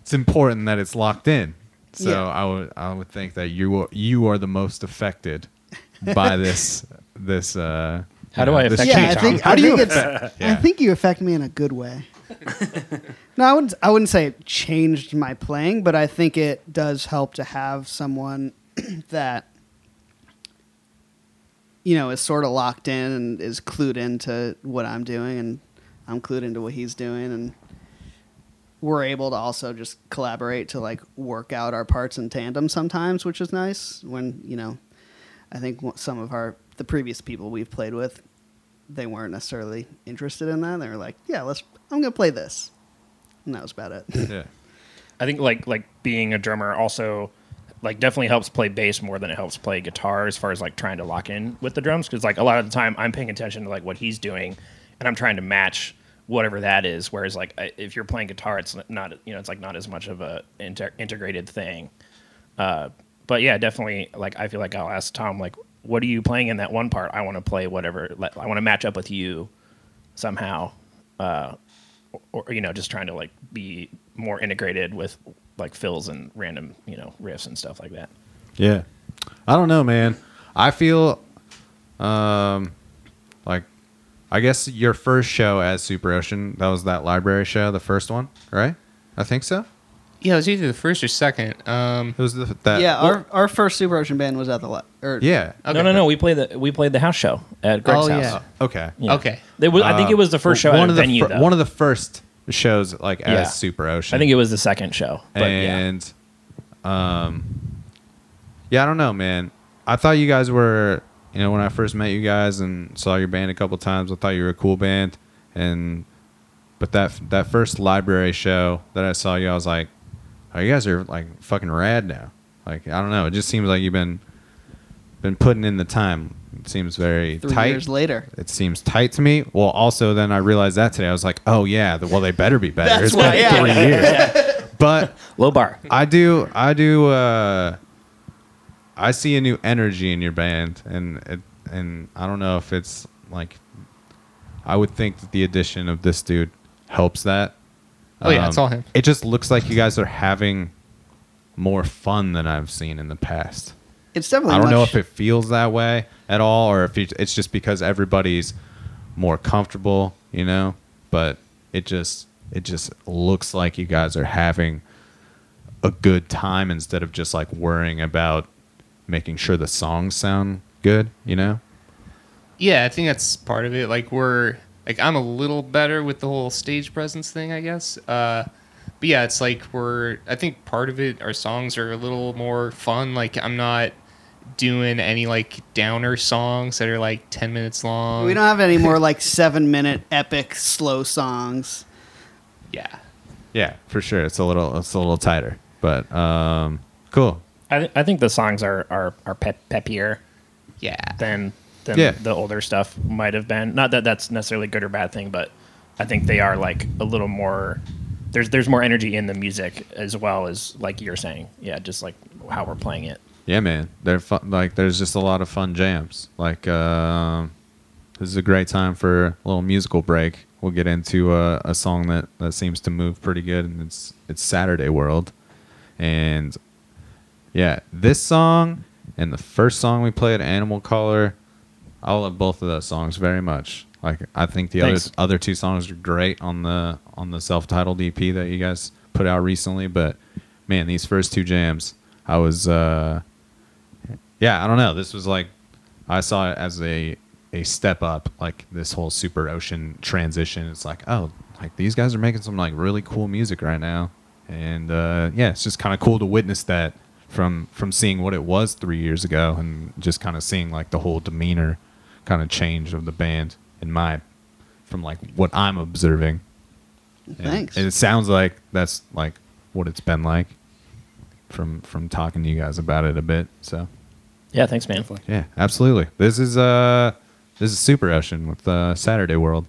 Speaker 2: It's important that it's locked in, so
Speaker 4: Yeah.
Speaker 2: I would I would think that you are, you are the most affected by this this. Uh,
Speaker 5: How do
Speaker 2: know,
Speaker 5: I
Speaker 2: this
Speaker 5: affect
Speaker 4: yeah,
Speaker 5: you,
Speaker 4: I think
Speaker 5: How
Speaker 4: I
Speaker 5: do you
Speaker 4: think it's I think you affect me in a good way. No, I wouldn't. I wouldn't say it changed my playing, but I think it does help to have someone that you know is sort of locked in and is clued into what I'm doing, and I'm clued into what he's doing, and we're able to also just collaborate to like work out our parts in tandem sometimes, which is nice. When you know, I think some of our the previous people we've played with, they weren't necessarily interested in that. They were like, "Yeah, let's. I'm gonna play this," and that was about it.
Speaker 2: Yeah.
Speaker 5: I think like like being a drummer also like definitely helps play bass more than it helps play guitar as far as like trying to lock in with the drums. Because like a lot of the time I'm paying attention to like what he's doing and I'm trying to match whatever that is. Whereas like if you're playing guitar it's not you know it's like not as much of a inter- integrated thing. Uh, but yeah definitely like I feel like I'll ask Tom like what are you playing in that one part? I want to play whatever I want to match up with you somehow uh, or, or you know just trying to like be more integrated with like fills and random you know riffs and stuff like that
Speaker 2: Yeah. I don't know, man. I feel um like I guess your first show as Super Ocean, that was that library show, the first one, right? I think so.
Speaker 3: Yeah, it was either the first or second. Um,
Speaker 2: It was the, that
Speaker 4: yeah, our, our first Super Ocean band was at the li- or
Speaker 2: Yeah.
Speaker 3: okay.
Speaker 5: no no no we played the we played the house show at Greg's
Speaker 3: Oh,
Speaker 5: house
Speaker 3: yeah.
Speaker 2: Okay.
Speaker 5: Yeah.
Speaker 3: Okay.
Speaker 5: They was, I think it was the first show
Speaker 2: one
Speaker 5: at a
Speaker 2: of the
Speaker 5: venue
Speaker 2: fir-
Speaker 5: though.
Speaker 2: one of the first shows like
Speaker 5: Yeah.
Speaker 2: Super Ocean.
Speaker 5: I think it was the second show but yeah.
Speaker 2: And um yeah i don't know man. I thought you guys were you know when i first met you guys and saw your band a couple times i thought you were a cool band. And but that that first library show that i saw you i was like oh you guys are like fucking rad now. Like i don't know. It just seems like you've been been putting in the time it seems very
Speaker 4: three
Speaker 2: tight
Speaker 4: years later.
Speaker 2: it seems tight to me. Well, also then I realized that today. I was like, oh yeah, the, well they better be better.
Speaker 4: That's
Speaker 2: it's been
Speaker 4: why- yeah.
Speaker 2: three years. But
Speaker 5: low bar
Speaker 2: I do, I do, uh, I see a new energy in your band, and it, and I don't know if it's like, I would think that the addition of this dude helps that.
Speaker 3: Oh, yeah, it's all him.
Speaker 2: It just looks like you guys are having more fun than I've seen in the past.
Speaker 4: It's definitely.
Speaker 2: I don't know
Speaker 4: much-
Speaker 2: if it feels that way at all, or if it's just because everybody's more comfortable, you know. But it just it just looks like you guys are having a good time instead of just like worrying about making sure the songs sound good, you know.
Speaker 3: Yeah, I think that's part of it. Like we're like I'm a little better with the whole stage presence thing, I guess. Uh, but yeah, it's like we're. I think part of it, our songs are a little more fun. Like I'm not doing any like downer songs that are like ten minutes long.
Speaker 4: we don't have any more like seven minute epic slow songs.
Speaker 3: Yeah.
Speaker 2: Yeah, for sure. It's a little it's a little tighter, but um, cool.
Speaker 5: I, th- I think the songs are are, are pep- peppier
Speaker 3: Yeah.
Speaker 5: than than
Speaker 2: Yeah.
Speaker 5: the older stuff might have been. Not that that's necessarily a good or bad thing, but I think they are like a little more. There's there's more energy in the music as well as like you're saying. Yeah, just like how we're playing it.
Speaker 2: Yeah, man. They're fun. Like, there's just a lot of fun jams. Like, um, this is a great time for a little musical break. We'll get into a, a song that, that seems to move pretty good, and it's it's Saturday World. And yeah, this song and the first song we played, Animal Color, I love both of those songs very much. Like, I think the other other two songs are great on the on the self-titled EP that you guys put out recently. But man, these first two jams, I was. uh yeah, I don't know. This was like I saw it as a a step up, like this whole super ocean transition. It's like, oh, like these guys are making some like really cool music right now, and uh, yeah, it's just kind of cool to witness that from from seeing what it was three years ago, and just kind of seeing like the whole demeanor kind of change of the band in my from like what I'm observing. And-
Speaker 4: Thanks.
Speaker 2: And it sounds like that's like what it's been like from from talking to you guys about it a bit. So
Speaker 5: Yeah, thanks, man.
Speaker 2: yeah, absolutely. This is uh this is Super Ocean with uh, Saturday World.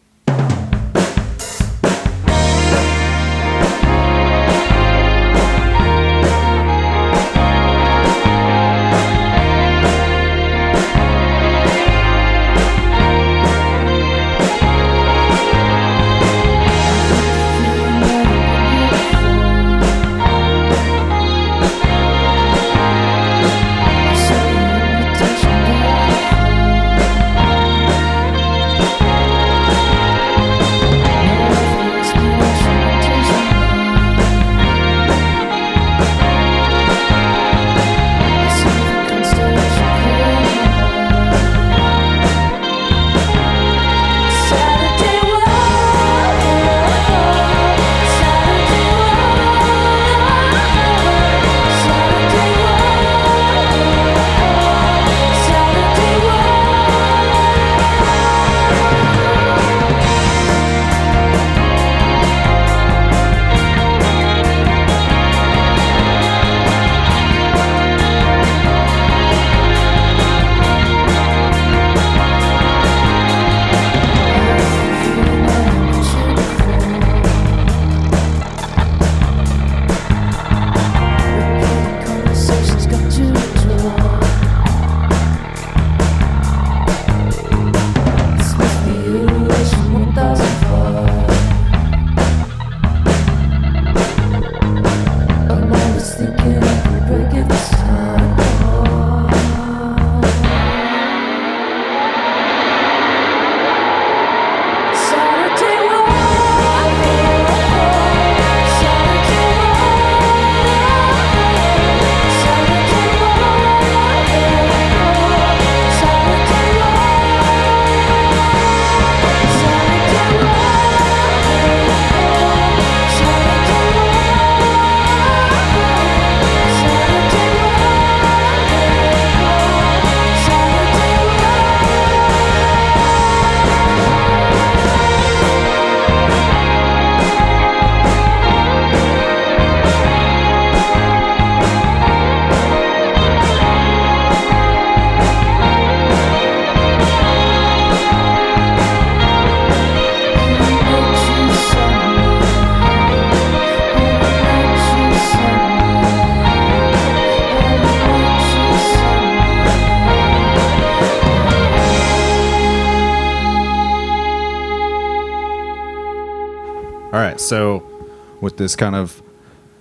Speaker 2: This kind of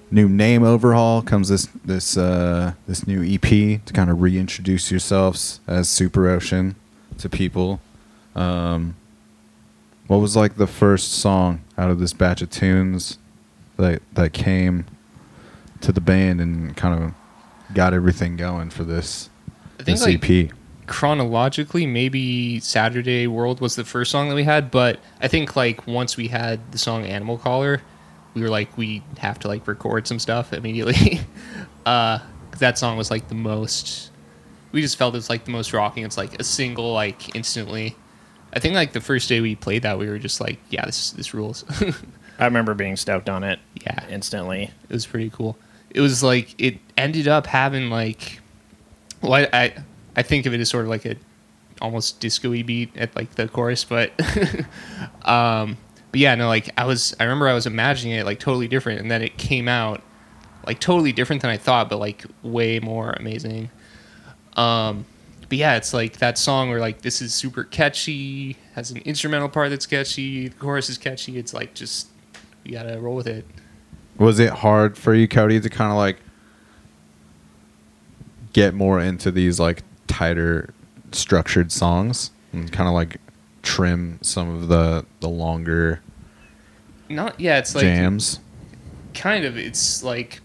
Speaker 2: new name overhaul comes this this uh, this new EP to kind of reintroduce yourselves as Super Ocean to people. Um, what was like the first song out of this batch of tunes that that came to the band and kind of got everything going for this
Speaker 3: I think
Speaker 2: this
Speaker 3: like
Speaker 2: EP?
Speaker 3: chronologically, maybe Saturday World was the first song that we had, but I think like once we had the song Animal Caller, we were like we have to like record some stuff immediately. uh, that song was like the most. We just felt it was like the most rocking. It's like a single, like instantly. I think like the first day we played that, we were just like, yeah, this this rules.
Speaker 5: I remember being stoked on it.
Speaker 3: Yeah.
Speaker 5: instantly.
Speaker 3: it was pretty cool. It was like it ended up having like, well, I I, I think of it as sort of like a almost disco-y beat at like the chorus, but um, but yeah, no, like I was I remember I was imagining it like totally different, and then it came out like totally different than I thought, but like way more amazing. Um, but yeah, it's like that song where like this is super catchy, has an instrumental part that's catchy, the chorus is catchy. It's like just you gotta roll with it.
Speaker 2: Was it hard for you, Cody, to kind of like get more into these like tighter structured songs and kind of like trim some of the the longer
Speaker 3: Not yeah, it's like
Speaker 2: jams?
Speaker 3: kind of it's like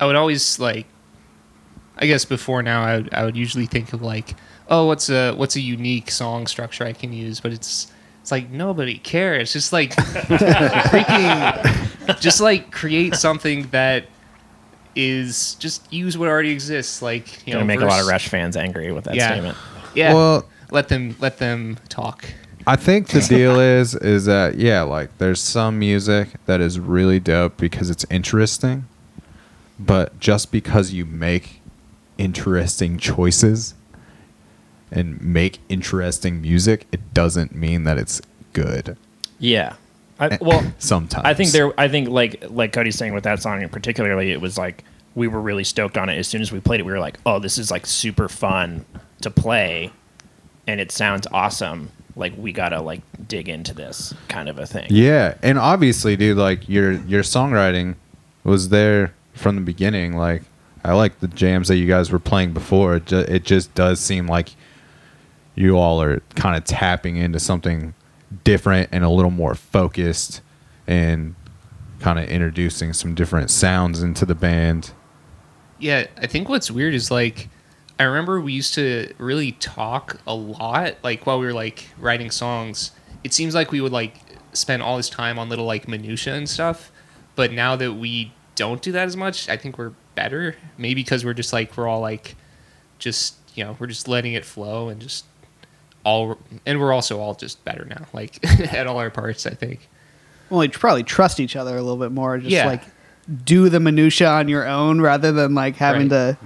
Speaker 3: I would always like I guess before now I would, I would usually think of like oh what's a what's a unique song structure I can use but it's it's like nobody cares just like freaking just like create something that is just use what already exists like you
Speaker 5: Gonna
Speaker 3: know
Speaker 5: make a lot of
Speaker 3: verse-
Speaker 5: Rush fans angry with that
Speaker 3: Yeah.
Speaker 5: statement.
Speaker 3: yeah
Speaker 2: Well-
Speaker 3: let them let them talk
Speaker 2: I think the deal is is that yeah, like there's some music that is really dope because it's interesting, but just because you make interesting choices and make interesting music, it doesn't mean that it's good.
Speaker 5: Yeah. I, eh, well,
Speaker 2: Sometimes
Speaker 5: I think there. I think like like Cody's saying with that song, in particularly, it was like we were really stoked on it. As soon as we played it, we were like, "Oh, this is like super fun to play, and it sounds awesome." Like we gotta like dig into this kind of a thing.
Speaker 2: Yeah, and obviously, dude, like your your songwriting was there from the beginning. Like I like the jams that you guys were playing before. It, ju- it just does seem like you all are kind of tapping into something different and a little more focused, and kind of introducing some different sounds into the band.
Speaker 3: Yeah, I think what's weird is like I remember we used to really talk a lot like while we were like writing songs. It seems like we would like spend all this time on little like minutia and stuff, but now that we don't do that as much, I think we're better. Maybe because we're just like we're all like just, you know, we're just letting it flow and just all and we're also all just better now like at all our parts, I think.
Speaker 4: Well, you probably trust each other a little bit more. Just
Speaker 3: Yeah.
Speaker 4: like do the minutia on your own rather than like having
Speaker 3: Right.
Speaker 4: to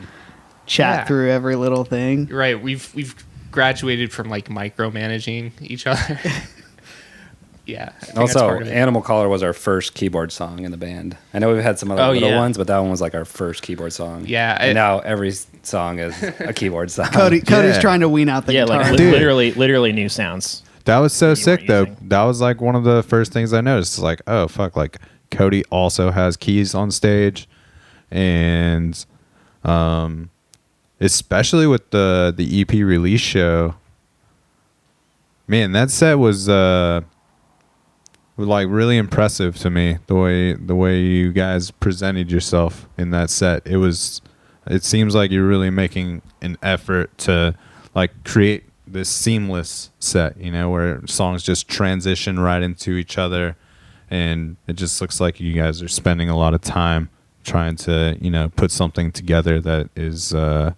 Speaker 4: chat
Speaker 3: Yeah.
Speaker 4: through every little thing.
Speaker 3: Right, we've we've graduated from like micromanaging each other. yeah. I think that's
Speaker 6: Also,
Speaker 3: part of it.
Speaker 6: Animal Caller was our first keyboard song in the band. I know we've had some other
Speaker 5: Oh,
Speaker 6: little
Speaker 5: yeah.
Speaker 6: ones, but that one was like our first keyboard song.
Speaker 3: Yeah, I-
Speaker 6: And now every song is a keyboard song.
Speaker 4: Cody, Cody's
Speaker 2: yeah.
Speaker 4: trying to wean out the
Speaker 5: yeah,
Speaker 4: guitar.
Speaker 5: like
Speaker 2: Dude.
Speaker 5: literally, literally new sounds.
Speaker 2: That was so
Speaker 5: you
Speaker 2: sick, though.
Speaker 5: using.
Speaker 2: That was like one of the first things I noticed. It's like, oh fuck, like Cody also has keys on stage, and um, especially with the the EP release show. Man, that set was uh, like really impressive to me. The way the way you guys presented yourself in that set, it was. It seems like you're really making an effort to like create this seamless set, you know, where songs just transition right into each other, and it just looks like you guys are spending a lot of time trying to, you know, put something together that is, uh,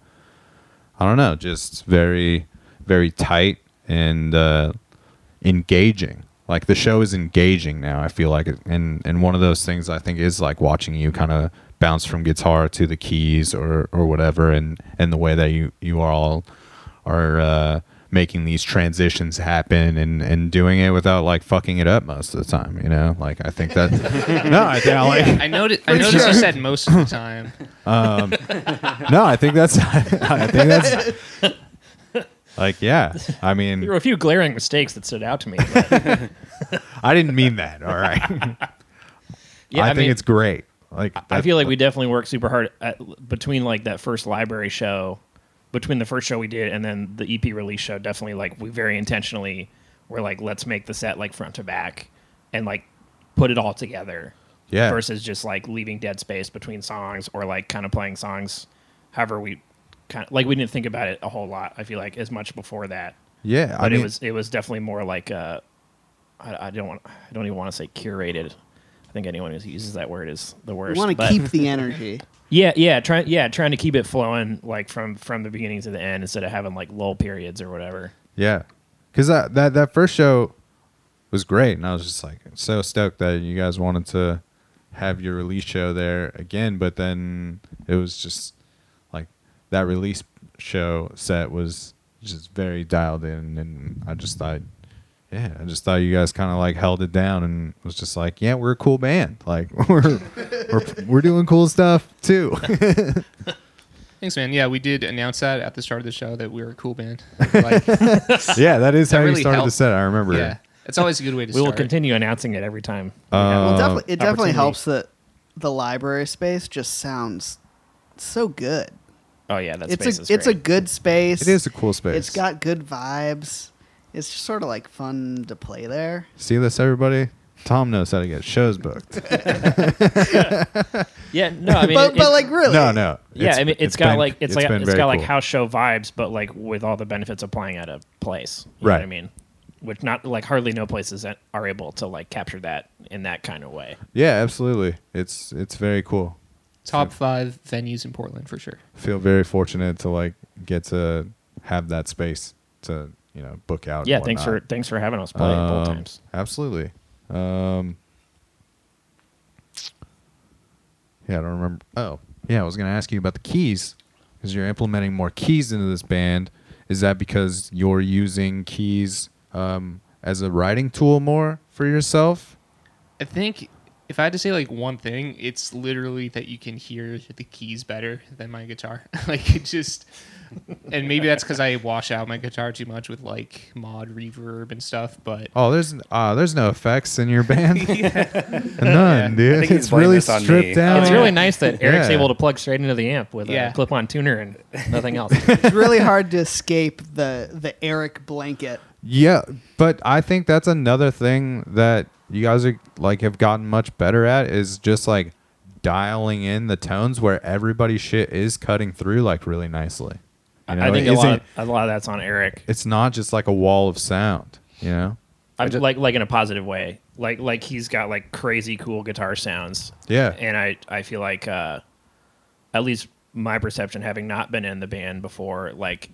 Speaker 2: I don't know, just very, very tight and uh, engaging. Like the show is engaging now. I feel like, and and one of those things I think is like watching you kind of bounce from guitar to the keys or or whatever, and and the way that you you all are uh, making these transitions happen and and doing it without like fucking it up most of the time. You know, like I think that no, I think I like.
Speaker 3: I noticed. I noticed you said most of the time.
Speaker 2: Um, no, I think that's. I think that's. Like yeah, I mean,
Speaker 5: There were a few glaring mistakes that stood out to me.
Speaker 2: I didn't mean that. All right.
Speaker 5: Yeah,
Speaker 2: I,
Speaker 5: I
Speaker 2: think
Speaker 5: mean-
Speaker 2: it's great. Like
Speaker 5: I feel like we definitely worked super hard at, between like that first library show, between the first show we did and then the EP release show. Definitely, like we very intentionally were like, let's make the set like front to back, and like put it all together.
Speaker 2: Yeah.
Speaker 5: Versus just like leaving dead space between songs or like kind of playing songs, however we kind of like we didn't think about it a whole lot. I feel like as much before that,
Speaker 2: yeah.
Speaker 5: but
Speaker 2: I mean,
Speaker 5: it was it was definitely more like uh, I, I don't want I don't even want to say curated. I think anyone who uses that word is the
Speaker 4: worst.
Speaker 5: worst.
Speaker 4: want to keep the energy.
Speaker 5: yeah, yeah, trying yeah, trying to keep it flowing like from from the beginning to the end instead of having like lull periods or whatever.
Speaker 2: Yeah, because that, that that first show was great, and I was just like so stoked that you guys wanted to have your release show there again. But then it was just like that release show set was just very dialed in, and I just thought, yeah, I just thought you guys kind of like held it down and was just like, yeah, we're a cool band, like we're we're we're doing cool stuff too.
Speaker 3: Thanks, man. Yeah, we did announce that at the start of the show that we were a cool band. Like,
Speaker 2: yeah, that is
Speaker 3: That
Speaker 2: how you
Speaker 3: really
Speaker 2: started the set. I remember.
Speaker 3: yeah, it's always a good way to
Speaker 5: We will continue announcing it every time. we
Speaker 2: Uh,
Speaker 5: have
Speaker 4: well,
Speaker 2: Um,
Speaker 4: definitely, it definitely
Speaker 5: opportunity.
Speaker 4: helps that the library space just sounds so good.
Speaker 5: Oh yeah, that
Speaker 4: it's
Speaker 5: space
Speaker 4: a
Speaker 5: is
Speaker 4: it's a
Speaker 5: great.
Speaker 4: good space.
Speaker 2: It is a cool space.
Speaker 4: It's got good vibes. It's just sort of like fun to play there.
Speaker 2: See this, everybody? Tom knows how to get shows booked.
Speaker 5: yeah. No, I mean,
Speaker 4: but
Speaker 5: it-
Speaker 4: but like really,
Speaker 2: no, no.
Speaker 5: yeah, I mean, it's got
Speaker 2: been-
Speaker 5: like it's, like it's
Speaker 2: very
Speaker 5: got like
Speaker 2: cool.
Speaker 5: house show vibes, but like with all the benefits of playing at a place. You Know what I mean, which not like hardly no places that are able to like capture that in that kind of way.
Speaker 2: Yeah, absolutely. It's it's very cool.
Speaker 3: Top five venues in Portland for sure.
Speaker 2: Feel very fortunate to like get to have that space to you know book out. and
Speaker 5: Yeah, thanks for thanks for having us play both
Speaker 2: Um,
Speaker 5: times.
Speaker 2: Absolutely. Um, yeah, I don't remember. Oh, yeah, I was going to ask you about the keys because you're implementing more keys into this band. Is that because you're using keys um, as a writing tool more for yourself?
Speaker 3: I think if I had to say like one thing, it's literally that you can hear the keys better than my guitar. like it just, and maybe that's because I wash out my guitar too much with like mod reverb and stuff. But
Speaker 2: Oh, there's uh, there's no effects in your band. None,
Speaker 3: Yeah.
Speaker 2: dude.
Speaker 6: I think
Speaker 2: It's really stripped
Speaker 6: me.
Speaker 2: down.
Speaker 5: It's really nice that Eric's
Speaker 2: Yeah.
Speaker 5: able to plug straight into the amp with
Speaker 3: Yeah.
Speaker 5: a clip-on tuner and nothing else.
Speaker 4: it's really hard to escape the the Eric blanket.
Speaker 2: Yeah, but I think that's another thing that you guys are like have gotten much better at is just like dialing in the tones where everybody's shit is cutting through like really nicely. You know,
Speaker 5: I think a lot, of, a lot of that's on Eric.
Speaker 2: it's not just like a wall of sound, you know?
Speaker 5: I like like in a positive way. Like like he's got like crazy cool guitar sounds.
Speaker 2: Yeah.
Speaker 5: And I I feel like uh at least my perception having not been in the band before like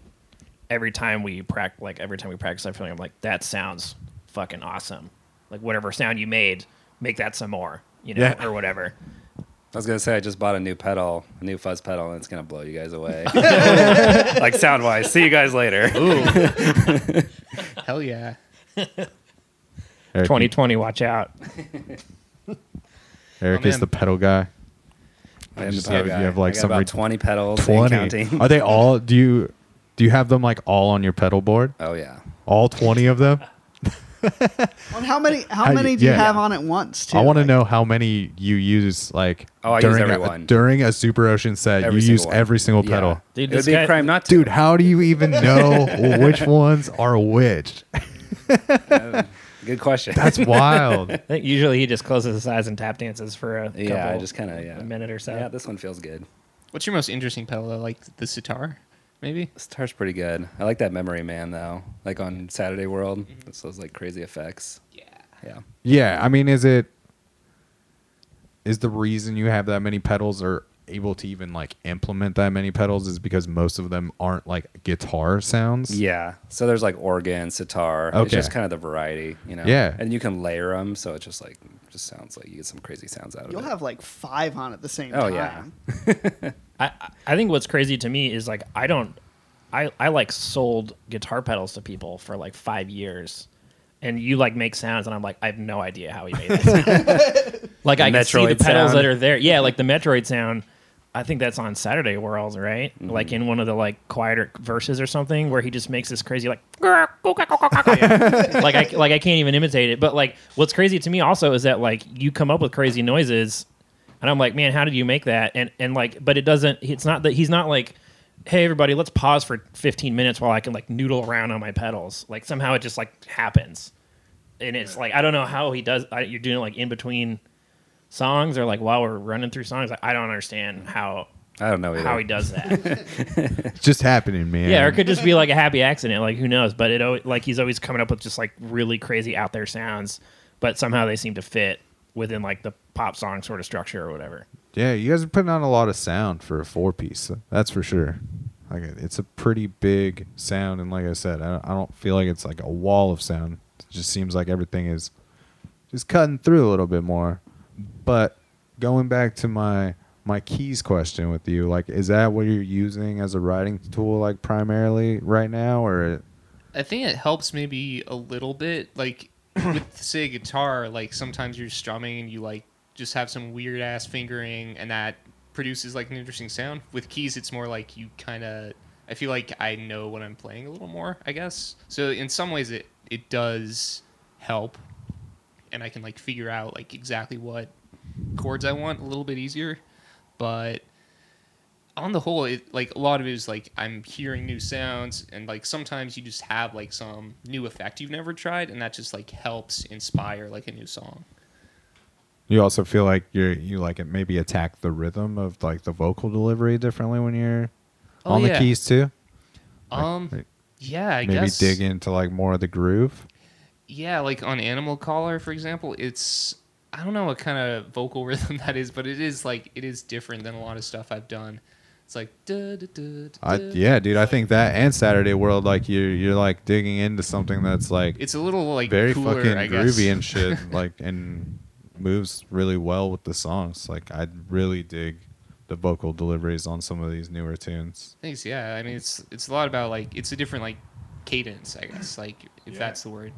Speaker 5: every time we practice like every time we practice I feel like I'm like that sounds fucking awesome. Like whatever sound you made, make that some more, you know,
Speaker 2: Yeah.
Speaker 5: or whatever.
Speaker 6: I was gonna say I just bought a new pedal, a new fuzz pedal, and it's gonna blow you guys away. like sound wise. See you guys later.
Speaker 3: hell yeah,
Speaker 5: 2020 watch out.
Speaker 2: Eric
Speaker 3: Oh,
Speaker 2: is
Speaker 3: man.
Speaker 2: the pedal guy.
Speaker 6: I am
Speaker 2: Just
Speaker 6: the pedal
Speaker 2: have- you
Speaker 6: guy.
Speaker 2: have, like,
Speaker 6: I got
Speaker 2: some
Speaker 6: about
Speaker 2: ret-
Speaker 6: twenty pedals. and
Speaker 2: 20.
Speaker 6: counting.
Speaker 2: Are they all do you do you have them like all on your pedal board?
Speaker 6: oh yeah.
Speaker 2: All 20 of them?
Speaker 4: On how many how
Speaker 2: How
Speaker 4: many do you
Speaker 2: yeah.
Speaker 4: have on at once? Too?
Speaker 2: I want to
Speaker 4: Like,
Speaker 2: know how many you use like
Speaker 6: Oh, I
Speaker 2: during
Speaker 6: every
Speaker 2: a, during a Super Ocean set.
Speaker 6: Every
Speaker 2: you use
Speaker 6: one.
Speaker 2: every single
Speaker 6: Yeah.
Speaker 2: pedal.
Speaker 5: Dude,
Speaker 6: it would be
Speaker 5: guy-
Speaker 6: a crime not to.
Speaker 2: Dude, how do you even know which ones are which?
Speaker 6: Um, good question.
Speaker 2: That's wild.
Speaker 5: I think usually he just closes his eyes and tap dances for a
Speaker 6: yeah. I
Speaker 5: couple-
Speaker 6: just kind of yeah.
Speaker 5: a minute or so.
Speaker 6: Yeah, this one feels good.
Speaker 3: what's your most interesting pedal? though? Like the sitar, maybe.
Speaker 6: Star's pretty good. I like that Memory Man though. Like on Saturday World, mm-hmm. it's those like crazy effects.
Speaker 3: Yeah.
Speaker 6: Yeah.
Speaker 2: yeah, I mean, is it is the reason you have that many pedals or able to even like implement that many pedals is because most of them aren't like guitar sounds?
Speaker 6: Yeah. So there's like organ, sitar.
Speaker 2: Okay.
Speaker 6: It's just kind of the variety, you know.
Speaker 2: Yeah.
Speaker 6: And you can layer them, so it just like just sounds like you get some crazy sounds out of it.
Speaker 4: You'll have like five on at the same
Speaker 6: Oh,
Speaker 4: time.
Speaker 6: yeah.
Speaker 5: I I think what's crazy to me is like I don't I I like sold guitar pedals to people for like five years, and you like make sounds, and I'm like I have no idea how he made that sound. like I can see the pedals
Speaker 6: sound.
Speaker 5: that are there. Yeah, like the Metroid sound. I think that's on Saturday World, right?
Speaker 6: Mm-hmm.
Speaker 5: Like in one of the like quieter verses or something, where he just makes this crazy like, like I like I can't even imitate it. But like, what's crazy to me also is that like you come up with crazy noises, and I'm like, man, how did you make that? And and like, but it doesn't. It's not that he's not like, hey everybody, let's pause for 15 minutes while I can like noodle around on my pedals. Like somehow it just like happens, and it's like I don't know how he does. I, you're doing it like in between songs or like while we're running through songs. I, I don't understand how
Speaker 6: I don't know either.
Speaker 5: how he does that.
Speaker 2: It's just happening, man.
Speaker 5: yeah, or it could just be like a happy accident. Like who knows? But it al- like he's always coming up with just like really crazy out there sounds, but somehow they seem to fit within like the pop song sort of structure or whatever.
Speaker 2: Yeah, you guys are putting on a lot of sound for a four piece. That's for sure. Like it's a pretty big sound, and like I said, I don't, I don't feel like it's like a wall of sound. It just seems like everything is just cutting through a little bit more. But going back to my my keys question with you, like, is that what you're using as a writing tool, like primarily right now, or
Speaker 3: I think it helps maybe a little bit. Like with say guitar, like sometimes you're strumming and you like just have some weird ass fingering and that produces like an interesting sound. With keys it's more like you kinda I feel like I know what I'm playing a little more, I guess. So in some ways it it does help and I can like figure out like exactly what chords I want a little bit easier. But on the whole, it like a lot of it is like I'm hearing new sounds, and like sometimes you just have like some new effect you've never tried, and that just like helps inspire like a new song.
Speaker 2: you also feel like you're you like it maybe attack the rhythm of like the vocal delivery differently when you're
Speaker 3: Oh,
Speaker 2: on the keys too? Like-
Speaker 3: Um,
Speaker 2: like
Speaker 3: yeah, I
Speaker 2: maybe
Speaker 3: guess
Speaker 2: dig into like more of the groove.
Speaker 3: Yeah, like on Animal Collar, for example, it's I don't know what kind of vocal rhythm that is, but it is like it is different than a lot of stuff I've done. It's like duh, duh, duh, duh,
Speaker 2: I, yeah, dude. I think that and Saturday World, like you're you're like digging into something that's like
Speaker 3: It's a little like
Speaker 2: very
Speaker 3: cooler,
Speaker 2: fucking
Speaker 3: I guess.
Speaker 2: groovy and shit, like and moves really well with the songs. Like I really dig the vocal deliveries on some of these newer tunes.
Speaker 3: Thanks. Yeah, I mean it's it's a lot about like it's a different like cadence, I guess, like if
Speaker 2: Yeah.
Speaker 3: that's the word.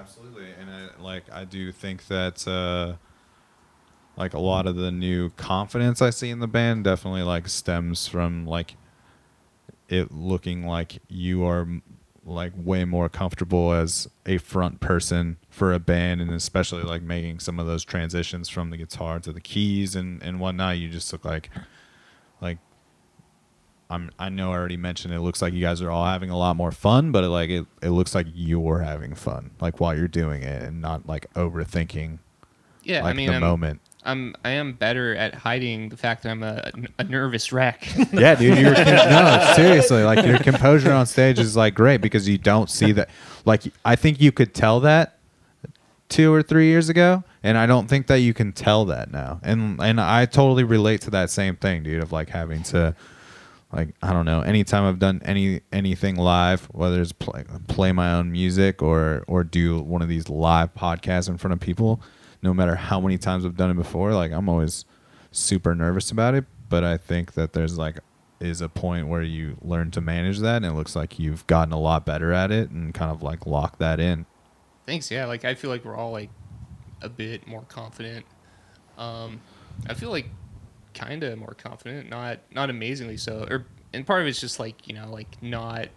Speaker 2: Absolutely, and I, like I do think that uh, like a lot of the new confidence I see in the band definitely like stems from like it looking like you are like way more comfortable as a front person for a band, and especially like making some of those transitions from the guitar to the keys and and whatnot. You just look like like I'm I know I already mentioned it looks like you guys are all having a lot more fun, but it, like it, it looks like you're having fun, like while you're doing it and not like overthinking
Speaker 3: Yeah,
Speaker 2: like
Speaker 3: I mean
Speaker 2: the
Speaker 3: I'm,
Speaker 2: moment.
Speaker 3: I'm I am better at hiding the fact that I'm a, a nervous wreck.
Speaker 2: Yeah, dude, you're no, seriously, like your composure on stage is like great because you don't see that like I think you could tell that 2 or 3 years ago and I don't think that you can tell that now. And and I totally relate to that same thing, dude, of like having to like I don't know. Anytime I've done any anything live, whether it's play, play my own music or or do one of these live podcasts in front of people, no matter how many times I've done it before, like I'm always super nervous about it. But I think that there's like is a point where you learn to manage that, and it looks like you've gotten a lot better at it, and kind of like lock that in.
Speaker 3: Thanks. Yeah, like I feel like we're all like a bit more confident. Um, I feel like kind of more confident, not not amazingly so. Or and part of it's just like you know like not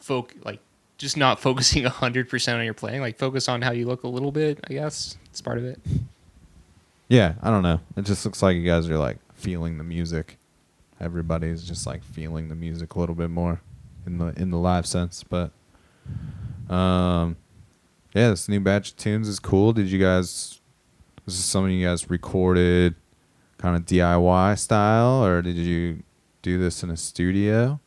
Speaker 3: folk like just not focusing hundred percent on your playing. Like focus on how you look a little bit. I guess it's part of it.
Speaker 2: Yeah, I don't know. It just looks like you guys are like feeling the music. Everybody's just like feeling the music a little bit more in the in the live sense, but um yeah, this new batch of tunes is cool. Did you guys this is something you guys recorded kind of DIY style or did you do this in a studio?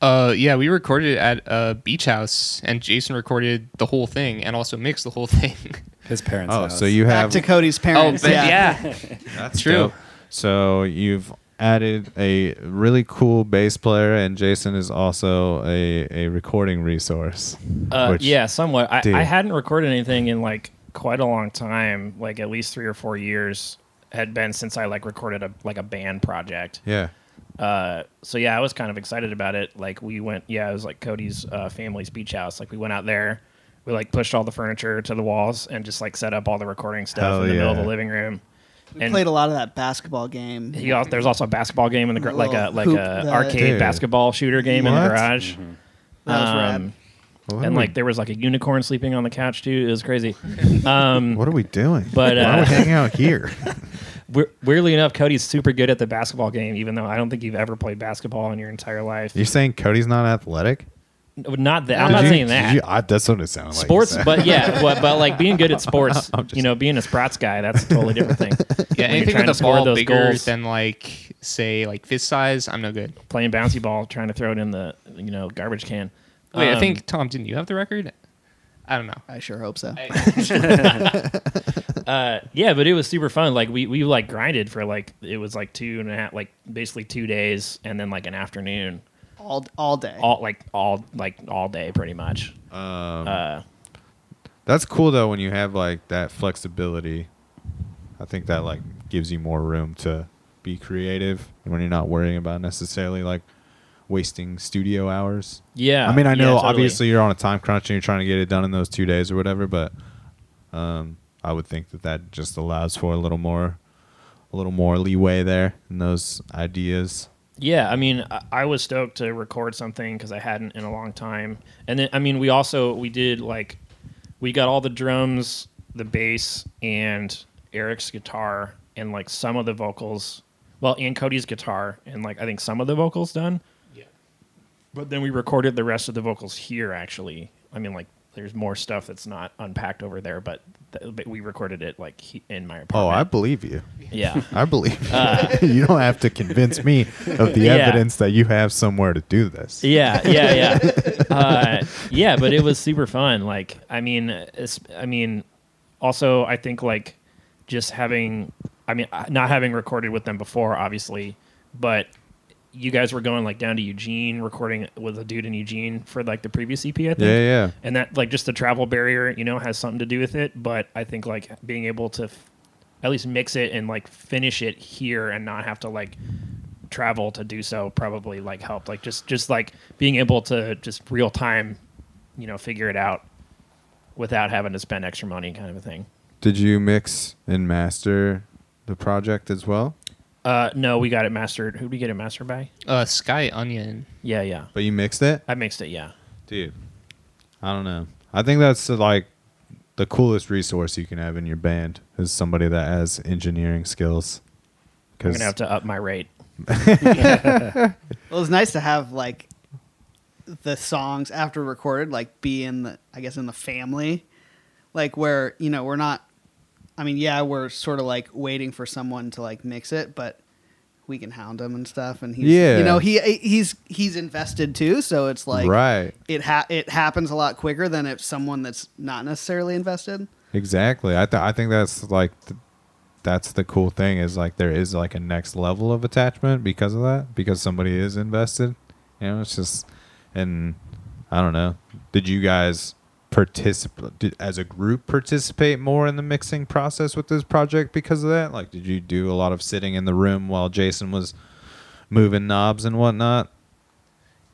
Speaker 3: Uh, yeah, we recorded it at a beach house, and Jason recorded the whole thing and also mixed the whole thing.
Speaker 6: His parents.
Speaker 2: Oh,
Speaker 6: house.
Speaker 2: so you have
Speaker 4: Back
Speaker 2: have
Speaker 4: to Cody's
Speaker 3: oh,
Speaker 4: parents.
Speaker 3: but yeah,
Speaker 2: That's
Speaker 3: True.
Speaker 2: dope. So you've added a really cool bass player, and Jason is also a, a recording resource.
Speaker 5: Uh,
Speaker 2: which-
Speaker 5: yeah, somewhat. I, I hadn't recorded anything in like quite a long time, like at least three or four years had been since I like recorded a like a band project.
Speaker 2: Yeah.
Speaker 5: Uh, so yeah, I was kind of excited about it. Like we went, yeah, it was like Cody's uh, family's beach house. Like we went out there, we like pushed all the furniture to the walls and just like set up all the recording stuff
Speaker 2: Hell
Speaker 5: in the middle of the living room.
Speaker 4: We
Speaker 5: And-
Speaker 4: played a lot of that basketball game.
Speaker 5: He there's also a basketball game in the gar- like a like a
Speaker 4: that-
Speaker 5: arcade
Speaker 2: Dude.
Speaker 5: basketball shooter game in the
Speaker 2: What?
Speaker 5: garage.
Speaker 4: That was rad.
Speaker 5: Um,
Speaker 2: What
Speaker 5: and like
Speaker 2: we,
Speaker 5: there was like a unicorn sleeping on the couch too. It was crazy. Um,
Speaker 2: what are we doing?
Speaker 5: But,
Speaker 2: Why are
Speaker 5: uh,
Speaker 2: we hanging out here?
Speaker 5: weir- weirdly enough, Cody's super good at the basketball game, even though I don't think you've ever played basketball in your entire life.
Speaker 2: You're saying Cody's not athletic?
Speaker 5: Not that. I'm
Speaker 2: Did
Speaker 5: not
Speaker 2: you-
Speaker 5: saying that.
Speaker 2: you- I, that's what it sounded like.
Speaker 5: sports, but yeah, but, but like being good at sports,
Speaker 2: just-
Speaker 5: you know, being a Sprats guy, that's a totally different thing.
Speaker 3: Yeah,
Speaker 5: When
Speaker 3: anything
Speaker 5: trying
Speaker 3: with
Speaker 5: to
Speaker 3: the
Speaker 5: score
Speaker 3: ball
Speaker 5: those
Speaker 3: bigger
Speaker 5: goals.
Speaker 3: than like say like fist size, I'm no good.
Speaker 5: Playing bouncy ball, trying to throw it in the you know garbage can.
Speaker 3: Wait, I
Speaker 5: Um,
Speaker 3: think Tom, didn't you have the record? I don't know.
Speaker 4: I sure hope so.
Speaker 5: Uh, yeah, but it was super fun. Like we we like grinded for like it was like two and a half, like basically two days, and then like an afternoon,
Speaker 4: all all day.
Speaker 5: all like all like all day pretty much.
Speaker 2: Um,
Speaker 5: Uh,
Speaker 2: That's cool though when you have like that flexibility. I think that like gives you more room to be creative when you're not worrying about necessarily like wasting studio hours.
Speaker 5: yeah,
Speaker 2: I mean, I
Speaker 5: yeah,
Speaker 2: know
Speaker 5: totally.
Speaker 2: obviously you're on a time crunch and you're trying to get it done in those two days or whatever, but um, I would think that that just allows for a little more, a little more leeway there in those ideas.
Speaker 5: Yeah, I mean, I, I was stoked to record something because I hadn't in a long time. And then, I mean, we also we did like we got all the drums, the bass, and Eric's guitar, and like some of the vocals. Well, and Cody's guitar, and like I think some of the vocals done.
Speaker 3: Yeah.
Speaker 5: But then we recorded the rest of the vocals here. Actually, I mean, like there's more stuff that's not unpacked over there, but, we recorded it like he, in my apartment.
Speaker 2: Oh, I believe you.
Speaker 5: yeah.
Speaker 2: I believe you. you don't have to convince me of the
Speaker 5: Uh, Yeah.
Speaker 2: evidence that you have somewhere to do this.
Speaker 5: Yeah, yeah, yeah, uh, yeah. But it was super fun. Like, I mean, I mean, also, I think like just having, I mean, uh, not having recorded with them before, obviously, but you guys were going like down to Eugene, recording with a dude in Eugene for like the previous EP, I think.
Speaker 2: Yeah, yeah.
Speaker 5: And that like just the travel barrier, you know, has something to do with it. But I think like being able to f- at least mix it and like finish it here and not have to like travel to do so probably like helped. Like just just like being able to just real time, you know, figure it out without having to spend extra money, kind of a thing.
Speaker 2: Did you mix and master the project as well?
Speaker 5: Uh, no, we got it mastered. Who did we get it mastered by?
Speaker 3: Uh, Sky Onion.
Speaker 5: Yeah, yeah.
Speaker 2: But you mixed it?
Speaker 5: I mixed it. Yeah.
Speaker 2: Dude, I don't know. I think that's uh, like the coolest resource you can have in your band is somebody that has engineering skills.
Speaker 5: I'm
Speaker 2: Because
Speaker 5: gonna have to up my rate.
Speaker 4: Well, it's nice to have like the songs after recorded, like be in the, I guess, in the family, like where you know we're not. I mean, yeah, we're sort of like waiting for someone to like mix it, but we can hound him and stuff, and he's,
Speaker 2: Yeah.
Speaker 4: you know, he eh, he's he's invested too, so it's like
Speaker 2: right,
Speaker 4: it ha- it happens a lot quicker than if someone that's not necessarily invested.
Speaker 2: exactly. I th- I think that's like the, that's the cool thing is like there is like a next level of attachment because of that because somebody is invested. You know, it's just and I don't know. Did you guys participate did, as a group participate more in the mixing process with this project because of that? Like, did you do a lot of sitting in the room while Jason was moving knobs and whatnot?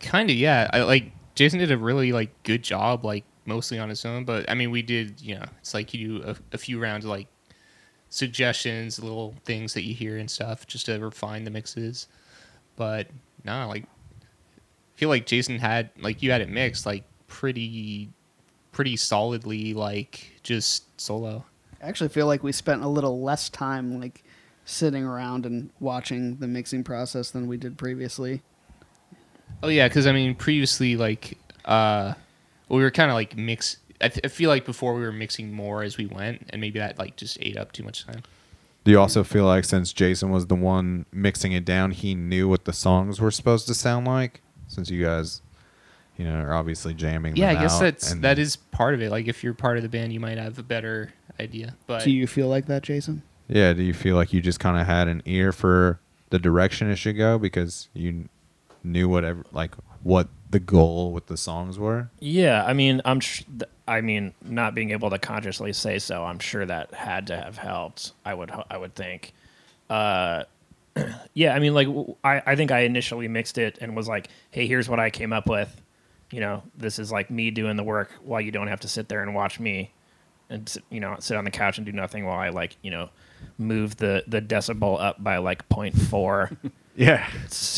Speaker 3: Kind of, yeah. I like Jason did a really like good job, like mostly on his own. But I mean, we did, you know, it's like you do a, a few rounds of like suggestions, little things that you hear and stuff, just to refine the mixes. But no, like, I feel like Jason had like you had it mixed like pretty, pretty solidly, like just solo.
Speaker 4: I actually feel like we spent a little less time like sitting around and watching the mixing process than we did previously.
Speaker 3: Oh yeah, because I mean, previously, like, uh, we were kind of like mix. I, th- I feel like before we were mixing more as we went, and maybe that like just ate up too much time.
Speaker 2: Do you also feel like since Jason was the one mixing it down, he knew what the songs were supposed to sound like? Since you guys, you know, are obviously jamming.
Speaker 3: Yeah, I guess
Speaker 2: out
Speaker 3: that's
Speaker 2: and-
Speaker 3: that is part of it. Like, if you're part of the band, you might have a better idea. But
Speaker 4: Do you feel like that, Jason?
Speaker 2: Yeah. Do you feel like you just kind of had an ear for the direction it should go because you knew whatever, like what the goal with the songs were?
Speaker 5: Yeah, I mean, I'm. Sh- th- I mean, not being able to consciously say so, I'm sure that had to have helped. I would. I would think. Uh, yeah, I mean, like w- I. I think I initially mixed it and was like, "Hey, here's what I came up with. You know, this is like me doing the work while you don't have to sit there and watch me." and you know sit on the couch and do nothing while I like you know move the the decibel up by like 0.4
Speaker 2: Yeah.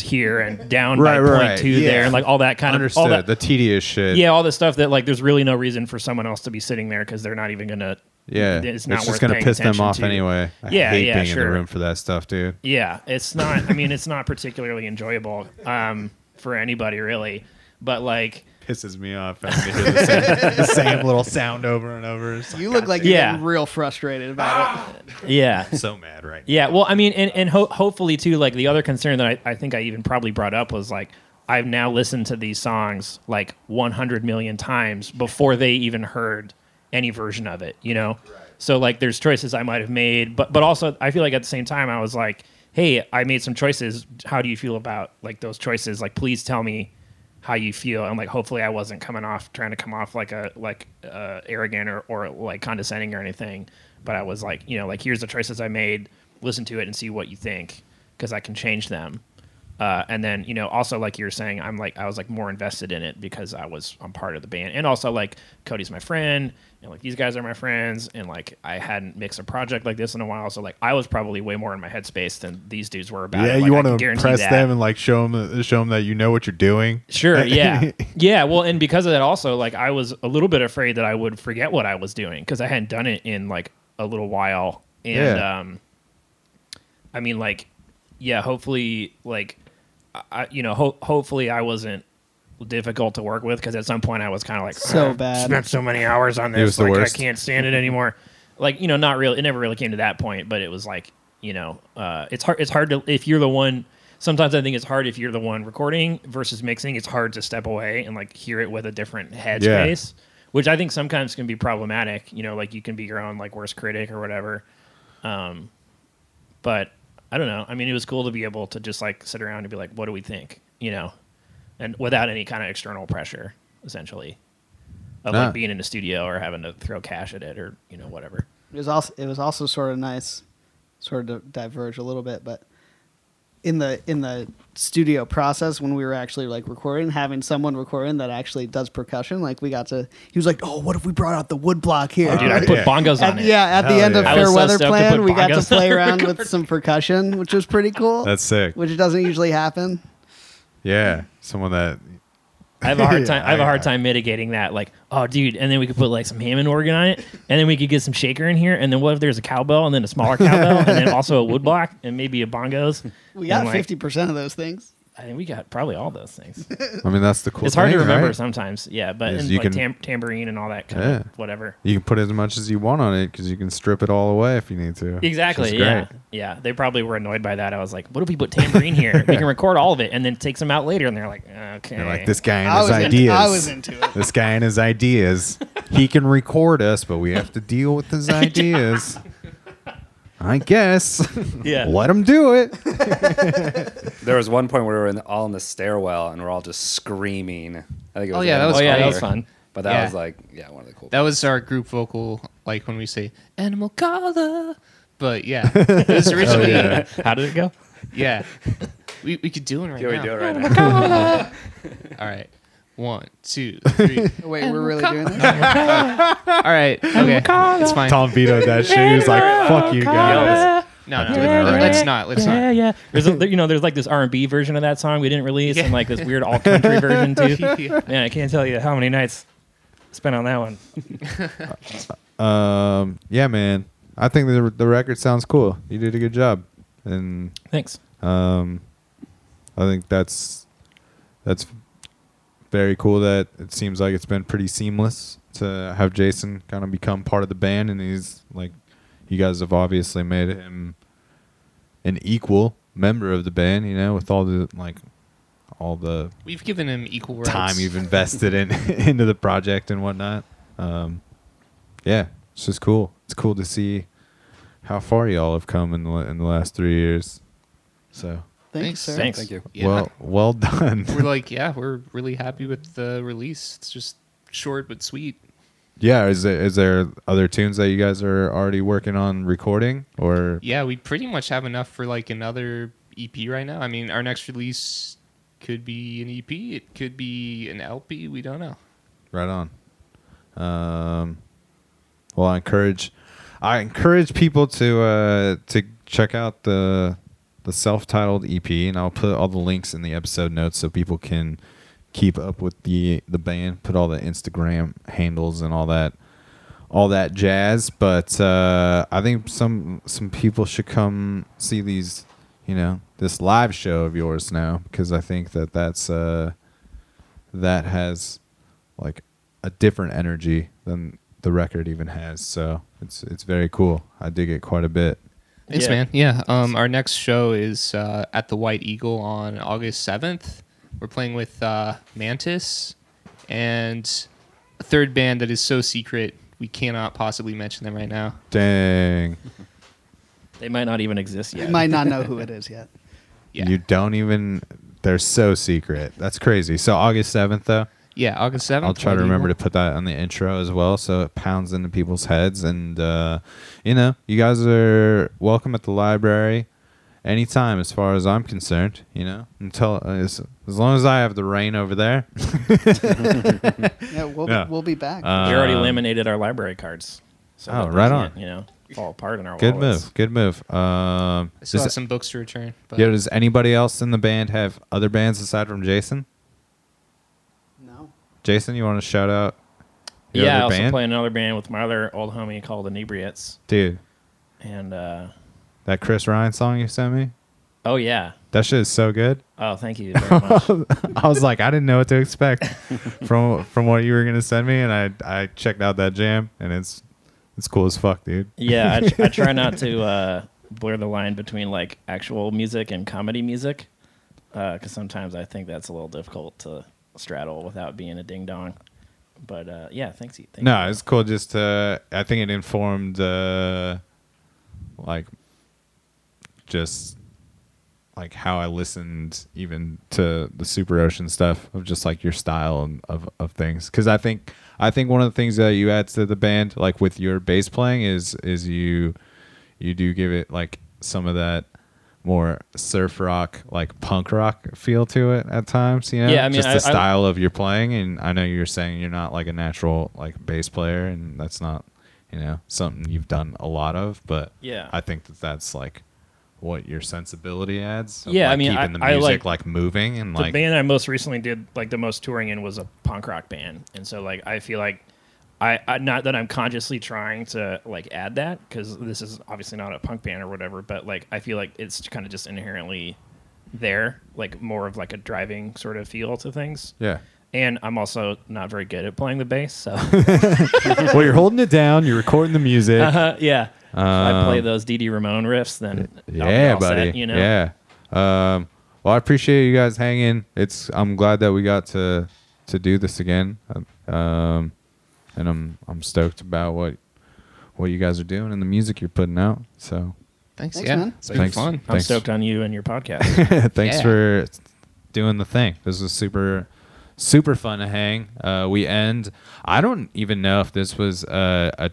Speaker 5: here and down
Speaker 2: Right,
Speaker 5: by
Speaker 2: right,
Speaker 5: 0.2
Speaker 2: yeah.
Speaker 5: there and like all that kind
Speaker 2: Understood.
Speaker 5: of all that
Speaker 2: the tedious shit.
Speaker 5: yeah all the stuff that like there's really no reason for someone else to be sitting there because they're not even gonna
Speaker 2: Yeah.
Speaker 5: it's not
Speaker 2: just gonna piss them off
Speaker 5: to.
Speaker 2: anyway. I
Speaker 5: Yeah,
Speaker 2: hate
Speaker 5: yeah,
Speaker 2: being in
Speaker 5: sure.
Speaker 2: the room for that stuff, dude.
Speaker 5: Yeah, it's not. I mean, it's not particularly enjoyable um, for anybody, really. But like,
Speaker 2: Pisses me off having to hear the same, the same little sound over and over. It's like,
Speaker 4: You look like you're
Speaker 5: Yeah.
Speaker 4: getting real frustrated about it.
Speaker 5: yeah,
Speaker 2: so mad right now.
Speaker 5: yeah. Well, I mean, and and ho- hopefully too. Like the other concern that I, I think I even probably brought up was like I've now listened to these songs like 100 million times before they even heard any version of it. You know, so like there's choices I might have made, but but also I feel like at the same time I was like, hey, I made some choices. How do you feel about like those choices? Like, please tell me how you feel and like hopefully i wasn't coming off trying to come off like a like uh, arrogant or, or like condescending or anything but i was like you know like here's the choices i made. Listen to it and see what you think because i can change them uh, and then you know also like you were saying i'm like i was like more invested in it because i was i'm part of the band and also like cody's my friend and like these guys are my friends and like i hadn't mixed a project like this in a while so like i was probably way more in my headspace than these dudes were about
Speaker 2: Yeah,
Speaker 5: it. Like,
Speaker 2: you want to impress
Speaker 5: that.
Speaker 2: them and like show them, show them that you know what you're doing.
Speaker 5: Sure. Yeah. yeah. Well, and because of that, also, like, I was a little bit afraid that I would forget what I was doing because I hadn't done it in like a little while. And,
Speaker 2: Yeah.
Speaker 5: um, I mean, like, yeah, hopefully, like, I, you know, ho- hopefully I wasn't difficult to work with because at some point I was kind of like,
Speaker 4: So bad."
Speaker 5: Spent so many hours on
Speaker 2: It was
Speaker 5: this.
Speaker 2: the
Speaker 5: Like,
Speaker 2: worst.
Speaker 5: I can't stand it anymore. like, you know, not really. It never really came to that point, but it was like, you know, uh, it's hard. It's hard to if you're the one. Sometimes I think it's hard if you're the one recording versus mixing. It's hard to step away and like hear it with a different headspace, which I think sometimes can be problematic. You know, like you can be your own like worst critic or whatever. Um, but I don't know. I mean, it was cool to be able to just like sit around and be like, "What do we think?" You know, and without any kind of external pressure, essentially, of
Speaker 2: Nah.
Speaker 5: like being in the studio or having to throw cash at it or you know whatever.
Speaker 4: It was also it was also sort of nice, sort of to diverge a little bit, but in the in the studio process when we were actually like recording, having someone recording that actually does percussion, like we got to. He was like, "Oh, what if we brought out the wood block here?"
Speaker 5: Oh, dude, I
Speaker 2: Oh,
Speaker 5: put
Speaker 2: yeah.
Speaker 5: bongos on it.
Speaker 4: yeah, at the end of
Speaker 2: yeah.
Speaker 5: I
Speaker 4: Fair
Speaker 5: was so
Speaker 4: Weather Plan, we got to play around with some percussion, which was pretty cool.
Speaker 2: That's sick.
Speaker 4: which doesn't usually happen.
Speaker 2: Yeah, someone that
Speaker 5: I have a hard time. I have a hard time mitigating that. Like, oh, dude, and then we could put like some Hammond organ on it, and then we could get some shaker in here, and then what if there's a cowbell, and then a smaller cowbell, and then also a woodblock, and maybe a bongos.
Speaker 4: We got fifty percent of those things.
Speaker 5: I think we got probably all those things.
Speaker 2: I mean, that's the cool.
Speaker 5: it's hard to remember
Speaker 2: right?
Speaker 5: sometimes. Yeah, but
Speaker 2: Is
Speaker 5: and
Speaker 2: you
Speaker 5: like
Speaker 2: can-
Speaker 5: tam- tambourine and all that kind
Speaker 2: Yeah.
Speaker 5: of whatever.
Speaker 2: You can put as much as you want on it because you can strip it all away if you need to.
Speaker 5: Exactly.
Speaker 2: which is
Speaker 5: Yeah.
Speaker 2: great.
Speaker 5: Yeah. They probably were annoyed by that. I was like, what if we put tambourine here? We can record all of it and then take some out later. And they're like, okay.
Speaker 2: You're like this guy and
Speaker 4: I
Speaker 2: his
Speaker 4: was, into,
Speaker 2: ideas.
Speaker 4: I was into it.
Speaker 2: this guy and his ideas. He can record us, but we have to deal with his ideas. I guess.
Speaker 5: Yeah.
Speaker 2: Let him do it.
Speaker 6: There was one point where we were in all in the stairwell and we're all just screaming. I think it
Speaker 3: Oh, yeah, that
Speaker 6: Animal
Speaker 3: was
Speaker 5: Oh yeah, that was fun.
Speaker 6: But that
Speaker 3: Yeah.
Speaker 6: was like, yeah, one of the cool.
Speaker 3: That was our group vocal, like when we say "animal color." But yeah, it was oh, originally yeah.
Speaker 5: How did it go? Yeah.
Speaker 3: We we could do it right
Speaker 6: Can we
Speaker 3: now.
Speaker 6: do it right now?
Speaker 3: All right, one, two, three.
Speaker 4: Wait, we're really doing this?
Speaker 3: All right, okay, it's fine.
Speaker 2: Tom vetoed that shit. He was like, "Fuck you guys."
Speaker 3: No, no,
Speaker 2: doing it right.
Speaker 3: let's not. Let's
Speaker 5: yeah,
Speaker 3: not.
Speaker 5: yeah. There's a, there- you know, there's like this R and B version of that song we didn't release,
Speaker 3: Yeah.
Speaker 5: and like this weird all country version too.
Speaker 3: Yeah.
Speaker 5: Man, I can't tell you how many nights spent on that one.
Speaker 2: Um, yeah, man. I think the the record sounds cool. You did a good job, and
Speaker 5: Thanks.
Speaker 2: um, I think that's that's very cool. That it seems like it's been pretty seamless to have Jason kind of become part of the band, and he's like, you guys have obviously made him an equal member of the band. You know, with all the like all the
Speaker 3: We've given him equal rights.
Speaker 2: time you've invested in into the project and whatnot. Um, yeah, it's just cool. It's cool to see how far y'all have come in the in the last three years. So
Speaker 4: Thanks,
Speaker 3: Thanks.
Speaker 4: sir.
Speaker 5: Thanks.
Speaker 6: Thank you.
Speaker 3: Yeah.
Speaker 2: well, well done.
Speaker 3: we're like, yeah, we're really happy with the release. It's just short but sweet.
Speaker 2: yeah, is there is there other tunes that you guys are already working on recording or
Speaker 3: Yeah, we pretty much have enough for like another EP right now. I mean, our next release could be an EP. It could be an LP. We don't know.
Speaker 2: right on? Um, well, I encourage, I encourage people to uh, to check out the the self-titled EP, and I'll put all the links in the episode notes so people can keep up with the the band. Put all the Instagram handles and all that all that jazz. But uh, I think some some people should come see these, you know, this live show of yours now because I think that that's uh, that has like a different energy than the record even has. So it's it's very cool. I dig it quite a bit.
Speaker 3: Thanks,
Speaker 5: Yeah.
Speaker 3: man. Yeah. Um, our next show is uh, at the White Eagle on August seventh. We're playing with uh, Mantis and a third band that is so secret we cannot possibly mention them right now.
Speaker 2: Dang,
Speaker 5: They might not even exist yet.
Speaker 4: You might not know who it is yet.
Speaker 3: Yeah.
Speaker 2: you don't even. They're so secret. That's crazy. So August seventh though.
Speaker 3: Yeah, August seventh.
Speaker 2: I'll try to remember to put that on the intro as well, so it pounds into people's heads. And uh, you know, you guys are welcome at the library anytime, as far as I'm concerned. You know, until uh, as, as long as I have the reign over there.
Speaker 4: Yeah, we'll
Speaker 2: Yeah.
Speaker 4: Be, we'll be back.
Speaker 2: Uh,
Speaker 5: we already laminated our library cards. So
Speaker 2: Oh, right on.
Speaker 5: You know, fall apart in our
Speaker 2: good
Speaker 5: wallets.
Speaker 2: move. Good move. Um,
Speaker 3: I still
Speaker 2: does,
Speaker 3: have some books to return. But
Speaker 2: yeah, does anybody else in the band have other bands aside from Jason? Jason, you want to shout out? your
Speaker 5: Yeah, I
Speaker 2: other
Speaker 5: also
Speaker 2: band?
Speaker 5: play another band with my other old homie called Inebriates.
Speaker 2: dude.
Speaker 5: And uh,
Speaker 2: That Chris Ryan song you sent me.
Speaker 5: oh yeah,
Speaker 2: That shit is so good.
Speaker 5: oh thank you very much.
Speaker 2: I was like, I didn't know what to expect from from what you were gonna send me, and I I checked out that jam, and it's it's cool as fuck, dude.
Speaker 5: yeah, I, tr- I try not to uh, blur the line between like actual music and comedy music, because sometimes I think that's a little difficult to straddle without being a ding dong. But uh, yeah, thanks. Thank
Speaker 2: No, it's cool. Just uh, I think it informed uh, like just like how I listened even to the Super Ocean stuff of just like your style and of, of things. Because I think I think one of the things that you add to the band, like with your bass playing, is is you you do give it like some of that more surf rock, like punk rock feel to it at times. You know,
Speaker 5: Yeah, I mean,
Speaker 2: just
Speaker 5: I-
Speaker 2: the
Speaker 5: I-
Speaker 2: style of your playing. And I know you're saying you're not like a natural like bass player, and that's not you know something you've done a lot of. But
Speaker 5: Yeah.
Speaker 2: I think that that's like what your sensibility adds.
Speaker 5: Yeah, I mean,
Speaker 2: keeping
Speaker 5: I-
Speaker 2: the
Speaker 5: I
Speaker 2: music
Speaker 5: like-
Speaker 2: like moving and
Speaker 5: the
Speaker 2: like the
Speaker 5: band I most recently did like the most touring in was a punk rock band, and so like I feel like I, I not that I'm consciously trying to like add that because this is obviously not a punk band or whatever, but like I feel like it's kind of just inherently there, like more of like a driving sort of feel to things.
Speaker 2: yeah.
Speaker 5: And I'm also not very good at playing the bass, so
Speaker 2: well, you're holding it down. You're recording the music.
Speaker 5: uh, yeah. If I play
Speaker 2: Um,
Speaker 5: those Dee Ramone riffs, then I'll be
Speaker 2: Yeah,
Speaker 5: all
Speaker 2: buddy.
Speaker 5: set, you know.
Speaker 2: Yeah. Um, well, I appreciate you guys hanging. It's I'm glad that we got to to do this again. Um, and I'm I'm stoked about what what you guys are doing and the music you're putting out. So
Speaker 3: Thanks,
Speaker 4: Thanks,
Speaker 3: yeah.
Speaker 4: man.
Speaker 3: It's been
Speaker 2: Thanks.
Speaker 3: fun.
Speaker 5: I'm
Speaker 2: Thanks.
Speaker 5: stoked on you and your podcast.
Speaker 2: thanks
Speaker 3: Yeah.
Speaker 2: for doing the thing. This was super super fun to hang. Uh, we end. I don't even know if this was a, a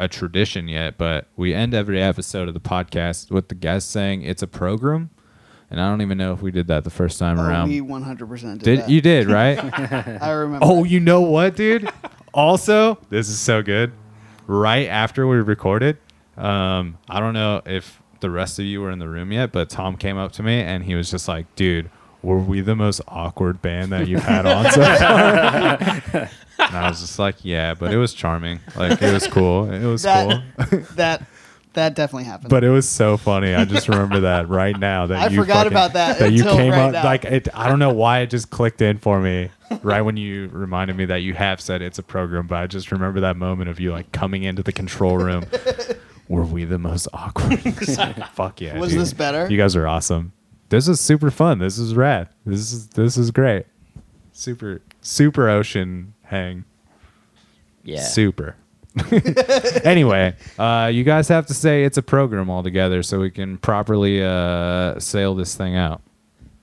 Speaker 2: a tradition yet, but we end every episode of the podcast with the guest saying it's a program. And I don't even know if we did that the first time
Speaker 4: Oh,
Speaker 2: around.
Speaker 4: we 100% did,
Speaker 2: Did
Speaker 4: that.
Speaker 2: you did right?
Speaker 4: I remember.
Speaker 2: oh, you know what, dude? also, this is so good. Right after we recorded, um, I don't know if the rest of you were in the room yet, but Tom came up to me and he was just like, "Dude, were we the most awkward band that you've had on so far?" and I was just like, "Yeah," but it was charming. Like it was cool. It was cool.
Speaker 4: that, that that definitely happened.
Speaker 2: But it was so funny. I just remember that right now. That
Speaker 4: I
Speaker 2: you
Speaker 4: forgot
Speaker 2: fucking-
Speaker 4: about that
Speaker 2: That you came
Speaker 4: right
Speaker 2: up
Speaker 4: now.
Speaker 2: like it, I don't know why it just clicked in for me right when you reminded me that you have said it's a program. But I just remember that moment of you like coming into the control room. Were we the most awkward? Fuck yeah!
Speaker 4: Was
Speaker 2: dude.
Speaker 4: this better?
Speaker 2: You guys are awesome. This is super fun. This is rad. This is this is great. Super super ocean hang.
Speaker 5: yeah.
Speaker 2: Super. Anyway, uh, you guys have to say it's a program altogether so we can properly uh, sail this thing out.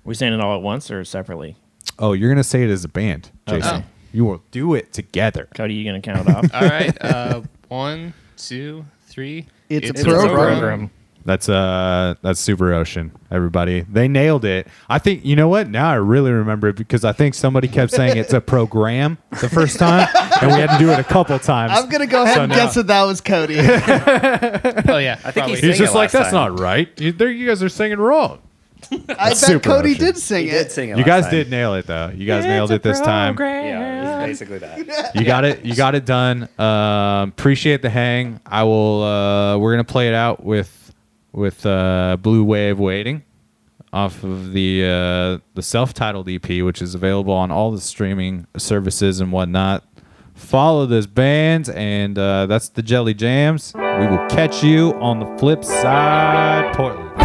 Speaker 5: we saying it all at once or separately?
Speaker 2: Oh, you're gonna say it as a band,
Speaker 5: Okay.
Speaker 2: Jason. You will do it together.
Speaker 5: Cody, you gonna count it off?
Speaker 3: All right. Uh, one, two, three.
Speaker 4: It's a program.
Speaker 5: a program.
Speaker 7: That's uh that's Super Ocean, everybody. They nailed it. I think you know what? Now I really remember it because I think somebody kept saying it's a program the first time, and we had to do it a couple times.
Speaker 4: I'm gonna go ahead
Speaker 7: So
Speaker 4: and
Speaker 7: now-
Speaker 4: guess that that was Cody.
Speaker 3: Oh yeah,
Speaker 6: I think he's
Speaker 7: He's just
Speaker 6: it
Speaker 7: like
Speaker 6: last
Speaker 7: that's
Speaker 6: time."
Speaker 7: not right. You, there, you guys are singing wrong.
Speaker 4: I bet
Speaker 7: Super
Speaker 4: Cody
Speaker 7: Ocean.
Speaker 4: did sing it.
Speaker 6: did sing it.
Speaker 7: You guys
Speaker 6: time.
Speaker 7: did nail it though. You guys nailed it this time.
Speaker 6: Yeah, it's basically that.
Speaker 7: You got it. You got it done. Um, appreciate the hang. I will. Uh, we're gonna play it out with with uh, Blue Wave Waiting off of the uh, the self-titled EP, which is available on all the streaming services and whatnot. Follow this band, and uh, that's the Jelly Jams. We will catch you on the flip side, Portland.